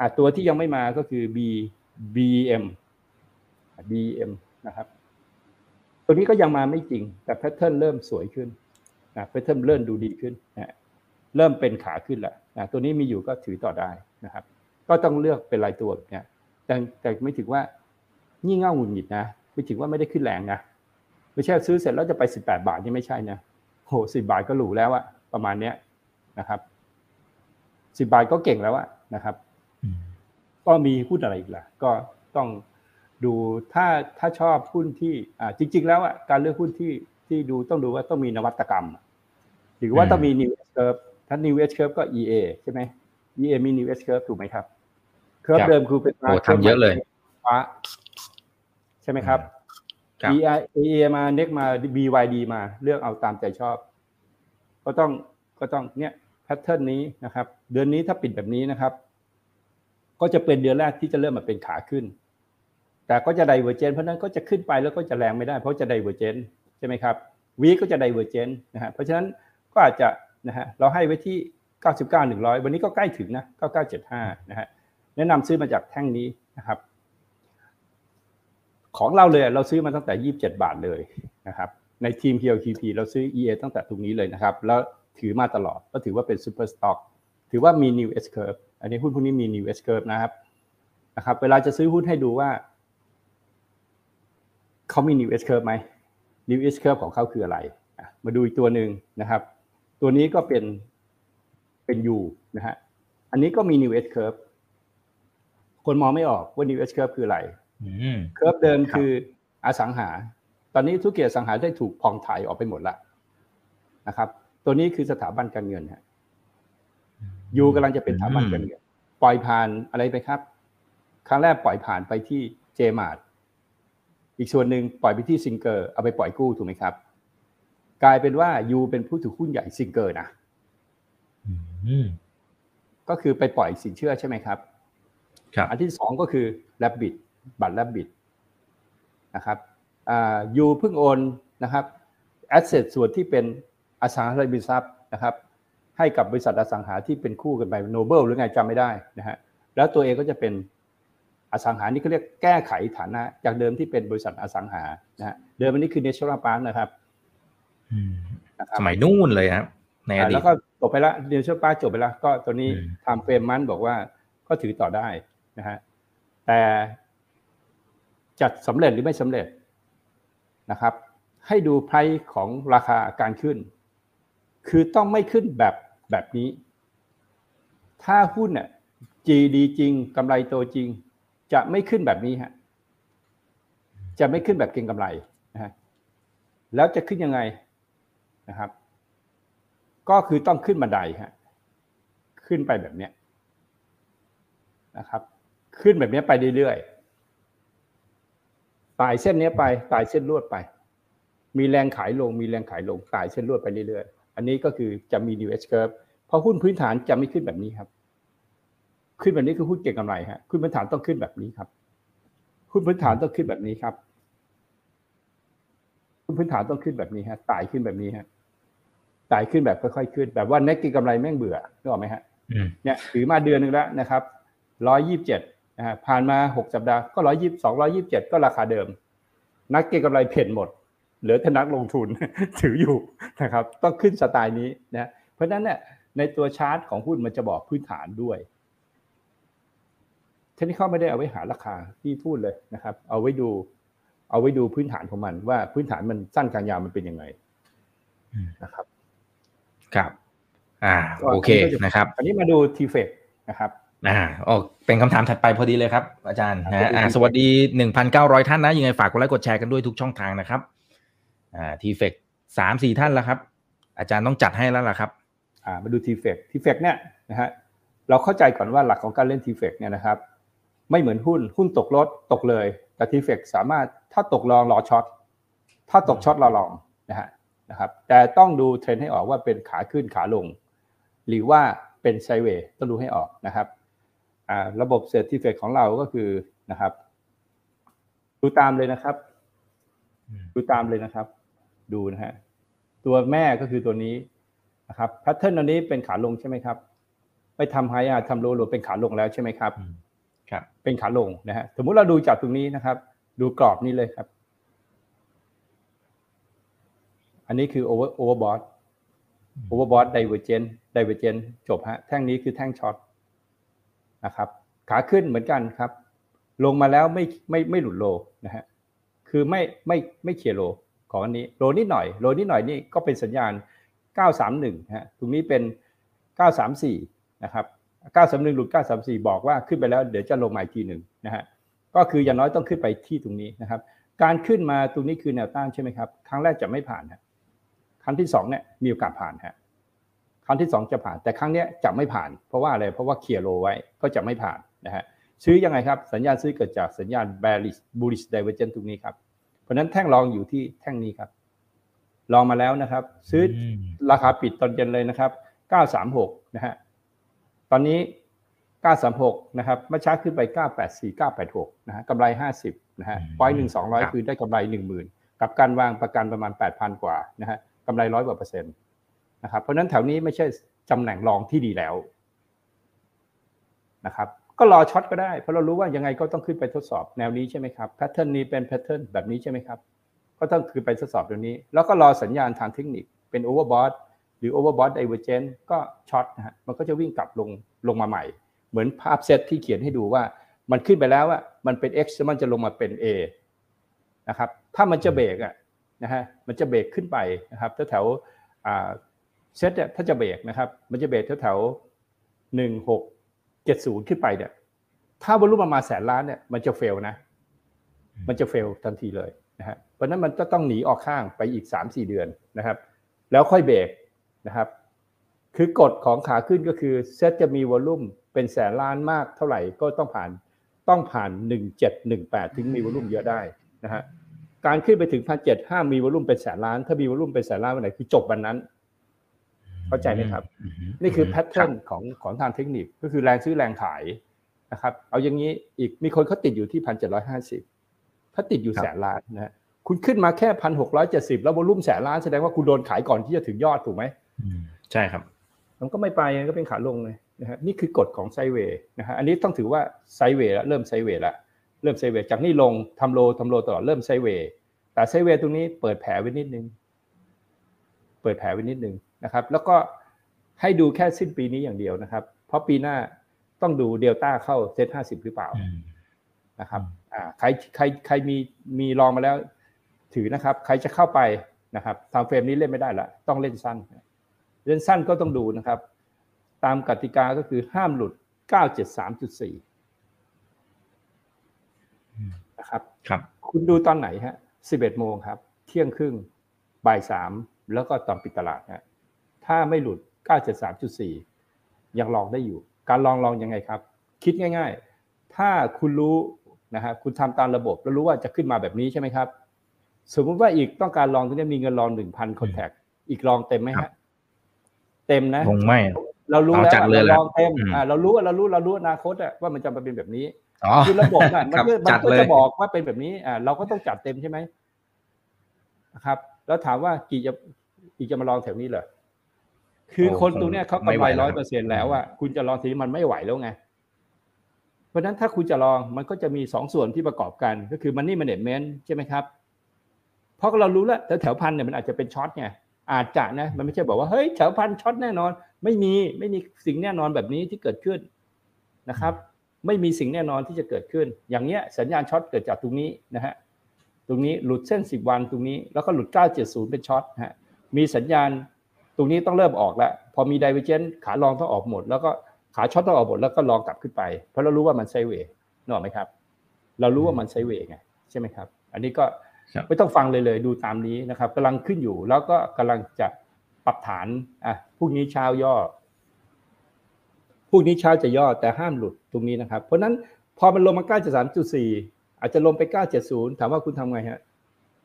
อะตัวที่ยังไม่มาก็คือ B BM BM นะครับ ตัวนี้ก็ยังมาไม่จริง แต่แพทเทิร์นเริ่มสวยขึ้นนะแพทเทิร์นเริ่มดูดีขึ้นนะเริ่มเป็นขาขึ้นแล้วนะตัวนี้มีอยู่ก็ถือต่อได้นะครับ ก็ต้องเลือกเป็นรายตัวเนี่ยแต่แต่ไม่ถึงว่างี่เง่าหงุดหงิดนะไม่ถึงว่าไม่ได้ขึ้นแรงนะไม่ใช่ซื้อเสร็จแล้วจะไปสิบแปดบาทนี่ไม่ใช่นะโหสิบาทก็หรูแล้วอะประมาณเนี้ยนะครับสิบาทก็เก่งแล้วอะนะครับ ก็มีหุ้นอะไรอีกล่ะ ก็ต้องดูถ้าถ้าชอบหุ้นที่อ่าจริง ๆ แล้วอะการเลือกหุ้นที่ที่ดูต้องดูว่าต้องมีนวัตกรรม หรือว่าต้องมี new S curve ถ้า new S curve ก็ EA ใช่ไหม EA มี new S curve ถูกไหมครับ เคอร์ฟเดิมคือเป็นมาทำเยอะเลยฟ้าใช่ไหมครับ EA EA มา next มา BYD มาเลือกเอาตามใจชอบ ก็ต้องก็ต้องเนี่ยแพทเทิร์นนี้นะครับ เดือนนี้ถ้าปิดแบบนี้นะครับ ก็จะเป็นเดือนแรกที่จะเริ่มมาเป็นขาขึ้น แต่ก็จะ divergence เพราะนั้นก็จะขึ้นไปแล้วก็จะแรงไม่ได้ เพราะจะ divergence ใช่ไหมครับ week ก็จะ divergence นะฮะเพราะฉะนั้นก็อาจจะนะฮะเราให้ไว้ที่ 99 100 วันนี้ก็ใกล้ถึงนะ 9975 นะฮะแนะนำซื้อมาจากแท่งนี้นะครับ ของเราเลยเราซื้อมาตั้งแต่ 27 บาทเลยนะครับในทีม PLQP เราซื้อ EA ตั้งแต่ตรงนี้เลยนะครับ แล้วถือมาตลอดก็ถือว่าเป็น super stock ถือว่ามี new S curve อันนี้หุ้นพวกนี้มี new S curve นะครับนะครับ เวลาจะซื้อหุ้นให้ดูว่าเขามี new S curve ไหม new S curve ของเขาคืออะไร มาดูอีกตัวหนึ่งนะครับ ตัวนี้ก็เป็นเป็น U นะฮะอันนี้ก็มี new S curve คนมองไม่ออกว่า new S curve คืออะไรเคอร์ฟเดิมคืออสังหา ตอนนี้ธุรกิจอสังหาได้ถูกพองถ่ายออกไปหมดแล้วนะครับ ตัวนี้คือสถาบันการเงินฮะ U กำลังจะเป็นสถาบันการเงินปล่อยผ่านอะไรไปครับ ครั้งแรกปล่อยผ่านไปที่ Jaymart อีกส่วนหนึ่งปล่อยไปที่ Singer เอาไปปล่อยกู้ถูกไหมครับ กลายเป็นว่า U เป็นผู้ถือหุ้นใหญ่ Singer นะก็คือไปปล่อยสินเชื่อใช่ไหมครับอันที่สองก็คือ Rabbit บัตร Rabbitนะครับ U เพิ่งโอนนะครับ asset ส่วนที่เป็นอสังหาริมทรัพย์นะครับ ให้กับบริษัทอสังหาที่เป็นคู่กันไป Noble หรือไงจำไม่ได้นะฮะแล้วตัวเองก็จะเป็นอสังหานี่เขาเรียกแก้ไขฐานะ จากเดิมที่เป็นบริษัทอสังหานะฮะเดิมอันนี้คือ Natural Park นะครับสมัยนู่นเลยครับในอดีตแล้วก็จบไปแล้ว Natural Park จบไปแล้วก็ตัวนี้ time frame มันบอกว่าก็ถือต่อได้นะฮะแต่จะสำเร็จหรือไม่สำเร็จนะครับ ให้ดูไพรของราคาการขึ้น คือต้องไม่ขึ้นแบบ แบบนี้ ถ้าหุ้นเนี่ยจีดีจริงกำไรโตจริง จะไม่ขึ้นแบบนี้ฮะจะไม่ขึ้นแบบเก็งกำไรนะฮะแล้วจะขึ้นยังไงนะครับ ก็คือต้องขึ้นบันไดฮะขึ้นไปแบบเนี้ยนะครับ ขึ้นแบบนี้ไปเรื่อยๆตายเส้นนี้ไปตายเส้นลวดไป มีแรงขายลง มีแรงขายลงตายเส้นลวดไปเรื่อยๆ อันนี้ก็คือจะมี new S curve เพราะหุ้นพื้นฐานจะไม่ขึ้นแบบนี้ครับ ขึ้นแบบนี้คือหุ้นเก่งกำไรฮะหุ้นพื้นฐานต้องขึ้นแบบนี้ครับหุ้นพื้นฐานต้องขึ้นแบบนี้ครับหุ้นพื้นฐานต้องขึ้นแบบนี้ฮะตายขึ้นแบบนี้ฮะตายขึ้นแบบค่อยๆขึ้น แบบว่าเน็กกินกำไรแม่งเบื่อนึกออกไหมฮะเนี่ยถือมาเดือนหนึ่งแล้วนะครับร้อยยี่สิบเจ็ดนะฮะผ่านมาหกสัปดาห์ก็ร้อยยี่สองร้อยี่สิบเจ็ดก็ราคาเดิม นักเก็งกำไรเพ่นหมด เหลือแต่นักลงทุนถืออยู่นะครับต้องขึ้นสไตล์นี้นะเพราะฉะนั้นเนี่ยในตัวชาร์ตของหุ้นมันจะบอกพื้นฐานด้วยเทคนิคไม่ได้เอาไว้หาราคาที่พูดเลยนะครับ เอาไว้ดู เอาไว้ดูพื้นฐานของมัน ว่าพื้นฐานมันสั้นกลางยาวมันเป็นยังไงนะครับ ครับ อ่า โอเคนะครับอันนี้มาดูทีเฟกนะครับอ่าโอ้เป็นคำถามถัดไปพอดีเลยครับ อาจารย์นะอ่าสวัสดีหนึ่งพันเก้าร้อยท่านนะยังไงฝากกดไลค์กดแชร์กันด้วยทุกช่องทางนะครับ อ่าทีเฟกสามสี่ท่านแล้วครับ อาจารย์ต้องจัดให้แล้วล่ะครับอ่ามาดูทีเฟกทีเฟกเนี่ยนะฮะเราเข้าใจก่อนว่าหลักของการเล่น TFEX เนี่ยนะครับ ไม่เหมือนหุ้นหุ้นตกรถตกเลย แต่ TFEX สามารถถ้าตก long รอ short ถ้าตก short รอ long นะฮะนะครับ แต่ต้องดูเทรนให้ออกว่าเป็นขาขึ้นขาลง หรือว่าเป็น sideway ต้องดูให้ออกนะครับระบบ SET TFEX ของเราก็คือนะครับ ดูตามเลยนะครับ ดูตามเลยนะครับ ดูนะฮะตัวแม่ก็คือตัวนี้นะครับ pattern ตัวนี้เป็นขาลงใช่ไหมครับไปทำ higher ทำ lower low เป็นขาลงแล้วใช่ไหมครับครับ เป็นขาลงนะฮะสมมุติเราดูจากตรงนี้นะครับ ดูกรอบนี้เลยครับ อันนี้คือ over overbought overbought divergence divergence จบฮะแท่งนี้คือแท่ง short นะครับ ขาขึ้นเหมือนกันครับ ลงมาแล้วไม่ไม่ไม่หลุด lowนะฮะคือไม่ไม่ไม่เคลียร์โล ของอันนี้โลนิดหน่อยโลนิดหน่อยนี่ก็เป็นสัญญาณ 931ฮะตรงนี้เป็น 934 นะครับ 931 หลุด 934 บอกว่าขึ้นไปแล้วเดี๋ยวจะลงมาอีกทีหนึ่งนะฮะก็คืออย่างน้อยต้องขึ้นไปที่ตรงนี้นะครับ การขึ้นมาตรงนี้คือแนวต้านใช่ไหมครับ ครั้งแรกจะไม่ผ่านฮะครั้งที่2เนี่ยมีโอกาสผ่านฮะครั้งที่ 2 จะผ่าน แต่ครั้งนี้จะไม่ผ่าน เพราะว่าอะไรเพราะว่าเคลียร์โลไว้ก็จะไม่ผ่านนะฮะซื้อยังไงครับ สัญญาณซื้อเกิดจากสัญญาณ bearish bullish divergence ตรงนี้ครับ เพราะนั้นแท่งรองอยู่ที่แท่งนี้ครับ ลองมาแล้วนะครับ ซื้อราคาปิดตอนเย็นเลยนะครับ 936 นะฮะตอนนี้ 936 นะครับเมื่อช้าขึ้นไป 984 986 นะฮะกำไร 50 นะฮะปอยหนึ่งสองร้อยคือได้กำไร 10,000 กับการวางประกันประมาณ 8,000 กว่านะฮะกำไรร้อยกว่าเปอร์เซ็นต์นะครับเพราะนั้นแถวนี้ไม่ใช่ตำแหน่ง long ที่ดีแล้วนะครับ ก็รอ short ก็ได้ เพราะเรารู้ว่ายังไงก็ต้องขึ้นไปทดสอบแนวนี้ใช่ไหมครับ pattern นี้เป็น pattern แบบนี้ใช่ไหมครับก็ต้องคือไปทดสอบตรงนี้ แล้วก็รอสัญญาณทางเทคนิคเป็น overbought หรือ overbought divergence ก็ short นะฮะมันก็จะวิ่งกลับลงลงมาใหม่ เหมือนภาพเซตที่เขียนให้ดูว่ามันขึ้นไปแล้วว่ามันเป็น x แล้วมันจะลงมาเป็น a นะครับถ้ามันจะเบรกอะนะฮะมันจะเบรกขึ้นไปนะครับแถวเซตเนี่ยถ้าจะเบรกนะครับ มันจะเบรกแถวหนึ่งหก เจ็ดศูนย์ขึ้นไปเนี่ย ถ้าวอลุ่มประมาณแสนล้านเนี่ยมันจะเฟลนะ มันจะเฟลทันทีเลยนะฮะเพราะนั้นมันจะต้องหนีออกข้างไปอีกสามสี่เดือนนะครับ แล้วค่อยเบรกนะครับ คือกฎของขาขึ้นก็คือเซตจะมีวอลุ่มเป็นแสนล้านมากเท่าไหร่ก็ต้องผ่านต้องผ่านหนึ่งเจ็ดหนึ่งแปดถึงมีวอลุ่มเยอะได้นะฮะการขึ้นไปถึงพันเจ็ดห้ามีวอลุ่มเป็นแสนล้าน ถ้ามีวอลุ่มเป็นแสนล้านวันไหนคือจบวันนั้น เข้าใจไหมครับ นี่คือแพทเทิร์นของของทางเทคนิคก็คือแรงซื้อแรงขายนะครับ เอาอย่างนี้อีกมีคนเขาติดอยู่ที่พันเจ็ดร้อยห้าสิบถ้าติดอยู่แสนล้านนะฮะคุณขึ้นมาแค่พันหกร้อยเจ็ดสิบแล้ววอลุ่มแสนล้านแสดงว่าคุณโดนขายก่อนที่จะถึงยอดถูกไหมใช่ครับ มันก็ไม่ไปก็เป็นขาลงเลยนะฮะนี่คือกฎของไซเวย์นะฮะอันนี้ต้องถือว่าไซเวย์แล้วเริ่มไซเวย์แล้วเริ่มไซเวย์จากนี่ลงทำโลทำโลตลอดเริ่มไซเวย์แต่ไซเวย์ตรงนี้เปิดแผลไว้นิดนึง เปิดแผลไว้นิดนึง นะครับ แล้วก็ให้ดูแค่สิ้นปีนี้อย่างเดียวนะครับ เพราะปีหน้าต้องดูเดลต้าเข้าเซ็ตห้าสิบหรือเปล่านะครับอ่าใครใครใครมีมีลองมาแล้วถือนะครับ ใครจะเข้าไปนะครับทำเฟรมนี้เล่นไม่ได้ละต้องเล่นสั้น เล่นสั้นก็ต้องดูนะครับ ตามกติกาก็คือห้ามหลุด 973.4 นะครับ ครับ คุณดูตอนไหนฮะ11โมงครับ เที่ยงครึ่งบ่ายสามแล้วก็ตอนปิดตลาดฮะ ถ้าไม่หลุด973.4 ยังลองได้อยู่ การลองลองยังไงครับ คิดง่าย ๆ ถ้าคุณรู้นะฮะคุณทำตามระบบแล้วรู้ว่าจะขึ้นมาแบบนี้ใช่ไหมครับ สมมุติว่าอีกต้องการลองตรงนี้มีเงินลอง1,000คอนแทคอีกลองเต็มไหมฮะเต็มนะคงไม่เรารู้เอาแล้วจัดเลยเราแหละลองเต็มอืมอ่าเรารู้ว่าเรารู้เรารู้อนาคตอะว่ามันจะมาเป็นแบบนี้อ๋อคือระบบน่ะมันครับก็มัจันดก็เลยจะบอกว่าเป็นแบบนี้อ่าเราก็ต้องจัดเต็มใช่ไหมนะครับ แล้วถามว่ากี่จะอีกจะมาลองแถวนี้เหรอ คือคนตรงเนี้ยเขากำไรร้อยเปอร์เซ็นแล้วอะคุณจะลองทีนี้มันไม่ไหวแล้วไง เพราะฉะนั้นถ้าคุณจะลองมันก็จะมีสองส่วนที่ประกอบกันก็คือมันนี่มันเน็ตเมนใช่ไหมครับ เพราะเรารู้แล้วแถวแถวพันเนี่ยมันอาจจะเป็น short ไงอาจจะนะมันไม่ใช่บอกว่าเฮ้ยแถวพัน short แน่นอน ไม่มีไม่มีสิ่งแน่นอนแบบนี้ที่เกิดขึ้นนะครับ ไม่มีสิ่งแน่นอนที่จะเกิดขึ้น อย่างเนี้ยสัญญาณ short เกิดจากตรงนี้นะฮะตรงนี้หลุดเส้น 10 วันตรงนี้แล้วก็หลุด 970 เป็น short ฮะมีสัญญาณ ตรงนี้ต้องเริ่มออกแล้ว พอมี divergence ขา long ต้องออกหมด แล้วก็ขา short ต้องออกหมดแล้วก็ long กลับขึ้นไป เพราะเรารู้ว่ามัน sidewayนึกออกไหมครับ เรารู้ว่ามันไซด์เวย์ไงใช่ไหมครับ อันนี้ก็ครับไม่ต้องฟังเลยเลยดูตามนี้นะครับกำลังขึ้นอยู่แล้วก็กำลังจะปรับฐานอะพรุ่งนี้เช้าย่อพรุ่งนี้เช้าจะย่อแต่ห้ามหลุดตรงนี้นะครับ เพราะฉะนั้นพอมันลงมา9.3.4อาจจะลงไป 9.70 ถามว่าคุณทำไงฮะ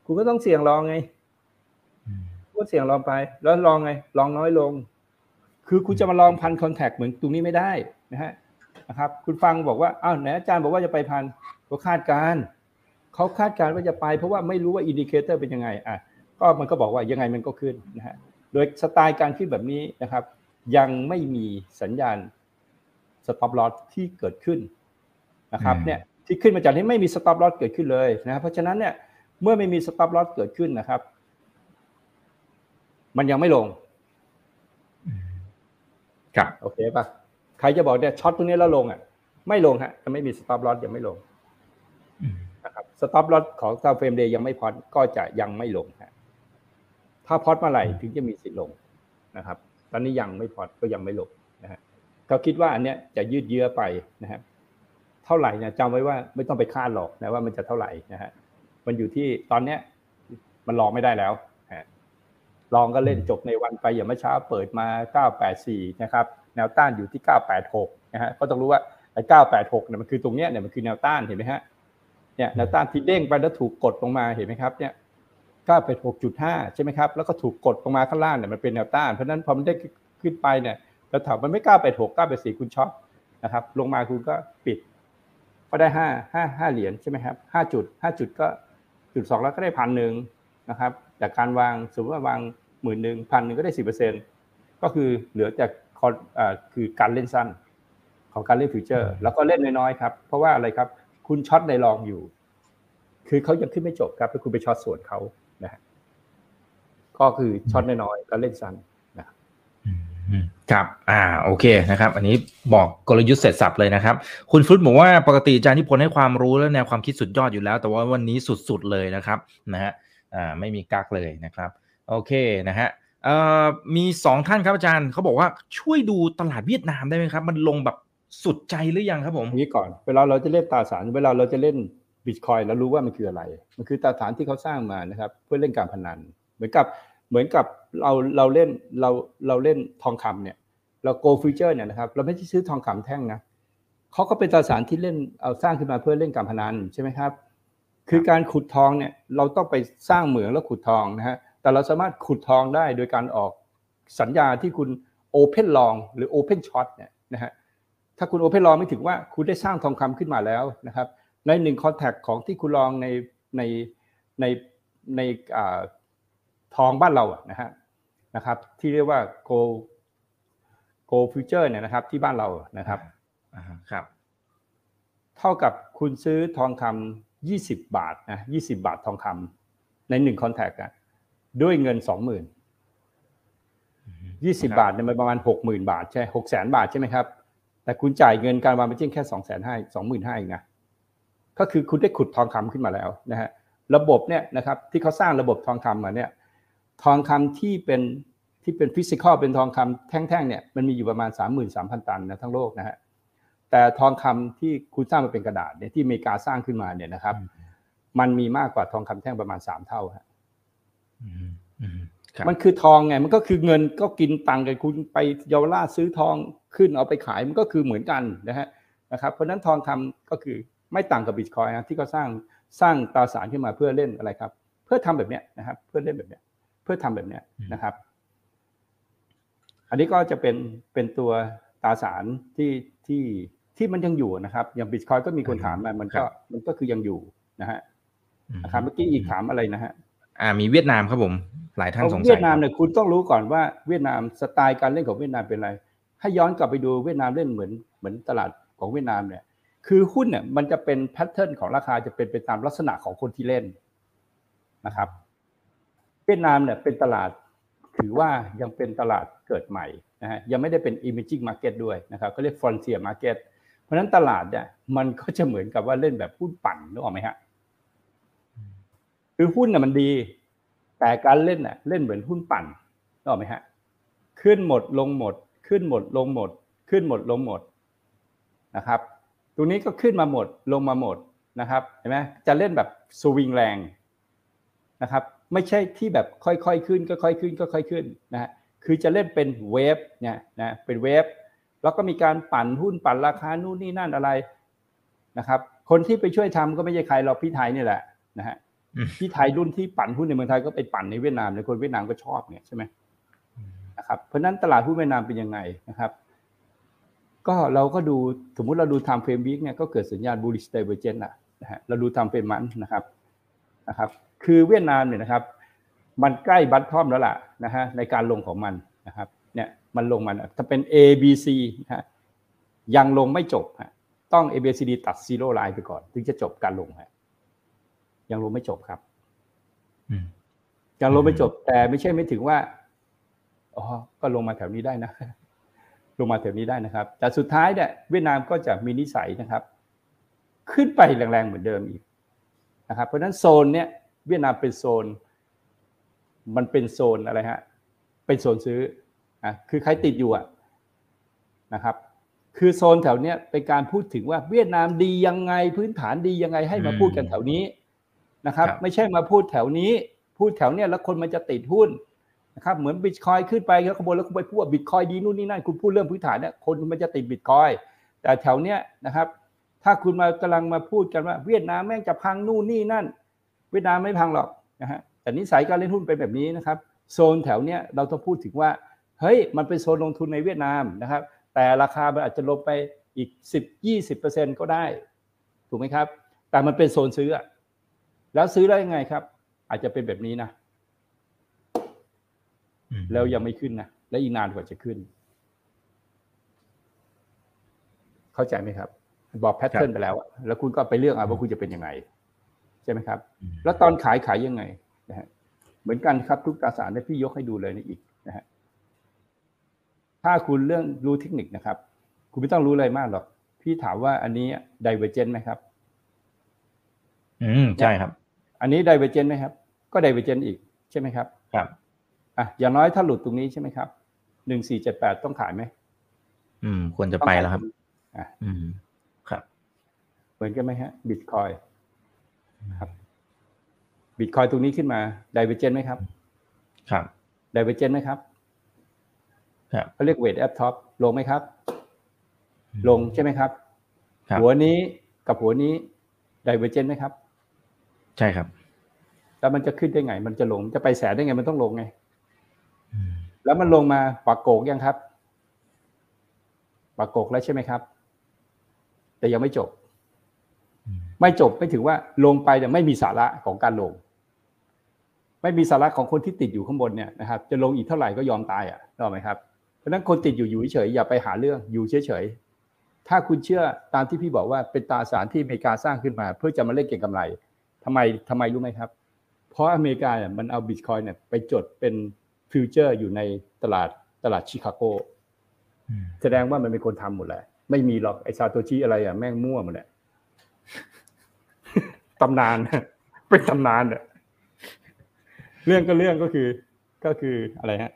คุณก็ต้องเสี่ยงลองไงคุณ ก็เสี่ยงลองไป แล้วลองไง ลองน้อยลง คือคุณจะมาลองพันคอนแทคเหมือนตรงนี้ไม่ได้นะฮะนะครับ คุณฟังบอกว่าอ้าวไหนอาจารย์บอกว่าจะไปพันก็คาดการณ์เขาคาดการณ์ว่าจะไป เพราะว่าไม่รู้ว่า indicator เป็นยังไงอะก็มันก็บอกว่ายังไงมันก็ขึ้นนะฮะโดยสไตล์การขึ้นแบบนี้นะครับ ยังไม่มีสัญญาณ stop loss ที่เกิดขึ้นนะครับอืมเนี่ยที่ขึ้นมาจากที่ไม่มี stop loss เกิดขึ้นเลยนะครับเพราะฉะนั้นเนี่ยเมื่อไม่มี stop loss เกิดขึ้นนะครับ มันยังไม่ลงครับโอเคปะใครจะบอกเนี่ย short ตรงนี้แล้วลงอะ ไม่ลงฮะจะไม่มี stop loss ยังไม่ลงนะครับ stop loss ของ timeframe day ยังไม่พอตก็จะยังไม่ลงฮะถ้าพอตเมื่อไหร่ถึงจะมีสิทธิ์ลงนะครับ ตอนนี้ยังไม่พอตก็ยังไม่ลงนะฮะเขาคิดว่าอันเนี้ยจะยืดเยื้อไปนะฮะเท่าไหร่เนี่ยจำไว้ว่าไม่ต้องไปคาดหรอกนะว่ามันจะเท่าไหร่นะฮะมันอยู่ที่ตอนเนี้ยมันรอไม่ได้แล้วฮะ ลองก็เล่นจบในวันไปอย่างเมื่อเช้าเปิดมา 984 นะครับ แนวต้านอยู่ที่ 986 นะฮะ ก็ต้องรู้ว่าไอ้986 เนี่ยมันคือตรงเนี้ยเนี่ยมันคือแนวต้านเห็นไหมฮะ เนี่ยแนวต้านที่เด้งไปแล้วถูกกดลงมาเห็นไหมครับเนี่ย986.5 ใช่ไหมครับ แล้วก็ถูกกดลงมาข้างล่างเนี่ยมันเป็นแนวต้าน เพราะฉะนั้นพอมันได้ขึ้นไปเนี่ยแล้วถามมันไม่ 986 984 คุณช็อตนะครับ ลงมาคุณก็ปิด ก็ได้ห้าห้าห้าเหรียญใช่ไหมครับห้าจุดห้าจุดก็จุดสองแล้วก็ได้พันหนึ่งนะครับจากการวางสมมติว่าวาง หมื่นหนึ่งพันหนึ่งก็ได้สิบเปอร์เซ็นก็คือเหลือจากคอนอ่าคือการเล่นสั้นของการเล่น future แล้วก็เล่นน้อยๆครับ เพราะว่าอะไรครับ คุณ short ใน long อยู่ คือเขายังขึ้นไม่จบครับแล้วคุณไป short สวนเขานะฮะก็คือ short น้อยๆก็เล่นสั้นนะครับครับ อ่า โอเค นะครับ อันนี้บอกกลยุทธ์เสร็จสับเลยนะครับ คุณฟลุตบอกว่าปกติอาจารย์นิพนธ์ให้ความรู้และแนวความคิดสุดยอดอยู่แล้ว แต่ว่าวันนี้สุดๆเลยนะครับ นะฮะ อ่า ไม่มีกักเลยนะครับ โอเคนะฮะมีสองท่านครับอาจารย์เขาบอกว่าช่วยดูตลาดเวียดนามได้ไหมครับ มันลงแบบสุดใจหรือยังครับผมนี้ก่อน เวลาเราจะเล่นตราสารเวลาเราจะเล่นบิตคอยเรารู้ว่ามันคืออะไร มันคือตราสารที่เขาสร้างมานะครับ เพื่อเล่นการพนัน เหมือนกับเหมือนกับเราเราเล่นเราเราเล่นทองคำเนี่ย เรา gold future เนี่ยนะครับ เราไม่ใช่ซื้อทองคำแท่งนะเขาก็เป็นตราสารที่เล่นเอาสร้างขึ้นมาเพื่อเล่นการพนันใช่ไหมครับ คือการขุดทองเนี่ยเราต้องไปสร้างเหมืองแล้วขุดทองนะฮะ แต่เราสามารถขุดทองได้โดยการออกสัญญาที่คุณ open long หรือ open short เนี่ยนะฮะถ้าคุณ open long หมายถึงว่าคุณได้สร้างทองคำขึ้นมาแล้วนะครับ ในหนึ่ง contract ของที่คุณ long ในในในในทองบ้านเราอะนะฮะนะครับ ที่เรียกว่า go go future เนี่ยนะครับ ที่บ้านเรานะครับอ่าครับ เท่ากับคุณซื้อทองคำยี่สิบบาทนะยี่สิบาททองคำในหนึ่งคอนแทคอะ ด้วยเงินสองหมื่นยี่สิบาทเนี่ยมันประมาณหกหมื่นบาทใช่หกแสนบาทใช่ไหมครับ แต่คุณจ่ายเงินการวางเป็นจิ้งแค่สองแสนห้าสองหมื่นห้าเองนะก็คือคุณได้ขุดทองคำขึ้นมาแล้วนะฮะระบบเนี่ยนะครับที่เขาสร้างระบบทองคำมาเนี่ยทองคำที่เป็นที่เป็นฟิสิกอลเป็นทองคำแท่งๆเนี่ยมันมีอยู่ประมาณสามหมื่นสามพันตันนะทั้งโลกนะฮะแต่ทองคำที่คุณสร้างมาเป็นกระดาษเนี่ยที่อเมริกาสร้างขึ้นมาเนี่ยนะครับ มันมีมากกว่าทองคำแท่งประมาณสามเท่าฮะ มันคือทองไง มันก็คือเงินก็กินตังค์กันคุณไปเยาวราชซื้อทองขึ้นเอาไปขายมันก็คือเหมือนกันนะฮะนะครับเพราะนั้นทองคำก็คือไม่ต่างกับบิตคอยนะที่เขาสร้างสร้างตราสารขึ้นมาเพื่อเล่นอะไรครับ เพื่อทำแบบเนี้ยนะครับ เพื่อเล่นแบบเนี้ย เพื่อทำแบบเนี้ยนะครับ อันนี้ก็จะเป็นเป็นตัวตราสารที่ที่ที่มันยังอยู่นะครับ อย่างบิตคอยก็มีคนถามมามันก็มันก็คือยังอยู่นะฮะนะครับเมื่อกี้อีกถามอะไรนะฮะ อ่ามีเวียดนามครับผม หลายท่านสงสัยเวียดนามเนี่ยคุณต้องรู้ก่อนว่าเวียดนามสไตล์การเล่นของเวียดนามเป็นอะไร ให้ย้อนกลับไปดูเวียดนามเล่นเหมือนเหมือนตลาดของเวียดนามเนี่ย คือหุ้นเนี่ยมันจะเป็นแพทเทิร์นของราคาจะเป็นไปตามลักษณะของคนที่เล่นนะครับ เวียดนามเนี่ยเป็นตลาดถือว่ายังเป็นตลาดเกิดใหม่นะฮะยังไม่ได้เป็น emerging market ด้วยนะครับก็เรียก frontier market เพราะฉะนั้นตลาดเนี่ยมันก็จะเหมือนกับว่าเล่นแบบหุ้นปั่นนึกออกไหมฮะ คือหุ้นน่ะมันดี แต่การเล่นน่ะเล่นเหมือนหุ้นปั่นนึกไหมฮะขึ้นหมดลงหมด ขึ้นหมดลงหมด ขึ้นหมดลงหมดนะครับตรงนี้ก็ขึ้นมาหมดลงมาหมดนะครับเห็นไหมจะเล่นแบบสวิงแรงนะครับไม่ใช่ที่แบบค่อยๆขึ้นค่อยๆขึ้นค่อยๆขึ้นนะฮะคือจะเล่นเป็นเวฟเนี่ยนะเป็นเวฟแล้วก็มีการปั่นหุ้นปั่นราคานู่นนี่นั่นอะไรนะครับ คนที่ไปช่วยทำก็ไม่ใช่ใครเราพี่ไทยนี่แหละนะฮะ พี่ไทยรุ่นที่ปั่นหุ้นในเมืองไทยก็ไปปั่นในเวียดนามในคนเวียดนามก็ชอบเนี่ยใช่ไหมนะครับเพราะนั้นตลาดหุ้นเวียดนามเป็นยังไงนะครับ ก็เราก็ดูสมมุติเราดู timeframe week เนี่ยก็เกิดสัญญาณ bullish divergence นะฮะเราดู timeframe month นะครับนะครับ คือเวียดนามเนี่ยนะครับ มันใกล้ bottom แล้วล่ะนะฮะในการลงของมันนะครับ เนี่ยมันลงมันถ้าเป็น A B C นะฮะยังลงไม่จบฮะต้อง A B C D ตัดซีโร่ไลน์ไปก่อน ถึงจะจบการลงฮะ ยังลงไม่จบครับยังลงไม่จบ แต่ไม่ใช่ไม่ถึงว่าอ๋อก็ลงมาแถวนี้ได้นะ ลงมาแถวนี้ได้นะครับ แต่สุดท้ายเนี่ยเวียดนามก็จะมีนิสัยนะครับ ขึ้นไปแรงๆเหมือนเดิมอีกนะครับ เพราะฉะนั้นโซนเนี้ยเวียดนามเป็นโซน มันเป็นโซนอะไรฮะเป็นโซนซื้ออะคือใครติดอยู่อะนะครับ คือโซนแถวเนี้ยเป็นการพูดถึงว่าเวียดนามดียังไงพื้นฐานดียังไงให้มาพูดกันแถวนี้ นะครับ ไม่ใช่มาพูดแถวนี้ พูดแถวเนี้ยแล้วคนมันจะติดหุ้นนะครับเหมือนบิตคอยขึ้นไปแล้วขบวนแล้วคุณไปพูดว่าบิตคอยดีนู่นนี่นั่นคุณพูดเรื่องพื้นฐานเนี่ยคนมันจะติดบิตคอยแต่แถวเนี้ยนะครับ ถ้าคุณมากำลังมาพูดกันว่า เวียดนามแม่งจะพังนู่นนี่นั่น เวียดนามไม่พังหรอกนะฮะแต่นิสัยการเล่นหุ้นเป็นแบบนี้นะครับ โซนแถวเนี้ยเราต้องพูดถึงว่าเฮ้ยมันเป็นโซนลงทุนในเวียดนามนะครับ แต่ราคามันอาจจะลงไปอีก 10 20%ก็ได้ ถูกไหมครับ แต่มันเป็นโซนซื้อ แล้วซื้อได้ยังไงครับ อาจจะเป็นแบบนี้นะแล้วยังไม่ขึ้นนะและอีกนานกว่าจะขึ้น เข้าใจไหมครับ บอก pattern ไปแล้วแล้วคุณก็ไปเลือกเอาว่าคุณจะเป็นยังไง ใช่ไหมครับ แล้วตอนขายขายยังไงนะฮะเหมือนกันครับทุกตราสารที่พี่ยกให้ดูเลยนี่อีกนะฮะถ้าคุณเรียนรู้เทคนิคนะครับ คุณไม่ต้องรู้อะไรมากหรอก พี่ถามว่าอันนี้ divergence ไหมครับ อืมใช่ครับ อันนี้ divergence ไหมครับ ก็ divergence อีกใช่ไหมครับ ครับอะอย่างน้อยถ้าหลุดตรงนี้ใช่ไหมครับหนึ่งสี่เจ็ดแปดต้องขายไหมอืม ควรจะไปแล้วครับอะอืมครับเหมือนกันไหมฮะบิตคอยน์ครับบิตคอยน์ตรงนี้ขึ้นมา divergence ไหมครับ ครับ divergence ไหมครับครับเขาเรียก wedge up ต้องลงไหมครับ ลงใช่ไหมครับครับหัวนี้กับหัวนี้ divergence ไหมครับ ใช่ครับ แล้วมันจะขึ้นได้ไง มันจะลง จะไปแสนได้ไง มันต้องลงไงอืมแล้วมันลงมาปักโกกยังครับปักโกกแล้วใช่ไหมครับ แต่ยังไม่จบ ไม่จบไม่ถือว่าลงไปแต่ไม่มีสาระของการลง ไม่มีสาระของคนที่ติดอยู่ข้างบนเนี่ยนะครับ จะลงอีกเท่าไหร่ก็ยอมตายอะรู้ไหมครับ เพราะฉะนั้นคนติดอยู่อยู่เฉยๆอย่าไปหาเรื่องอยู่เฉยๆถ้าคุณเชื่อตามที่พี่บอกว่าเป็นตราสารที่อเมริกาสร้างขึ้นมา เพื่อจะมาเล่นเก็งกำไร ทำไมทำไมรู้ไหมครับ เพราะอเมริกาเนี่ยมันเอาบิตคอยน์เนี่ยไปจดเป็น future อยู่ในตลาดตลาดชิคาโกอืมแสดงว่ามันเป็นคนทำหมดแหละ ไม่มีหรอกไอ้ซาโตชิอะไรอะแม่งมั่วหมดแหละตำนานเป็นตำนานอะเรื่องก็เรื่องก็คือก็คืออะไรฮะ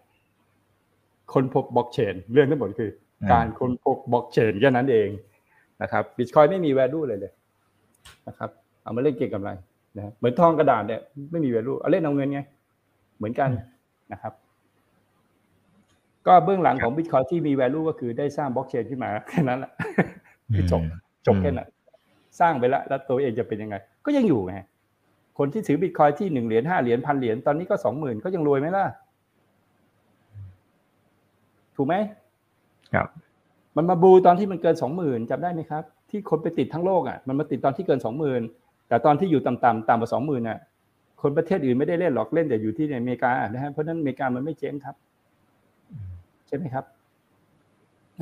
ค้นพบบล็อกเชนเรื่องทั้งหมดคือ การค้นพบบล็อกเชนแค่นั้นเองนะครับบิตคอยไม่มี value เลยเลยนะครับ เอามาเล่นเก็งกำไร นะเหมือนทองกระดาษเนี่ยไม่มี value เอาเล่นเอาเงินไง เหมือนกันนะครับ ก็เบื้องหลังของบิตคอยที่มี value ก็คือได้สร้างบล็อกเชนขึ้นมาแค่นั้นแหละคือจบจบแค่นั้นสร้างไปแล้วแล้วตัวเองจะเป็นยังไง ก็ยังอยู่ไงคนที่ถือบิตคอยที่หนึ่งเหรียญห้าเหรียญพันเหรียญตอนนี้ก็สองหมื่นก็ยังรวยไหมล่ะ ถูกไหมครับ มันมาบูมตอนที่มันเกินสองหมื่นจำได้ไหมครับ ที่คนไปติดทั้งโลกอะ มันมาติดตอนที่เกินสองหมื่น แต่ตอนที่อยู่ต่ำๆต่ำกว่าสองหมื่นอะ คนประเทศอื่นไม่ได้เล่นหรอกเล่นแต่อยู่ที่ในอเมริกานะฮะเพราะฉะนั้นอเมริกามันไม่เจ๊งครับ ใช่ไหมครับ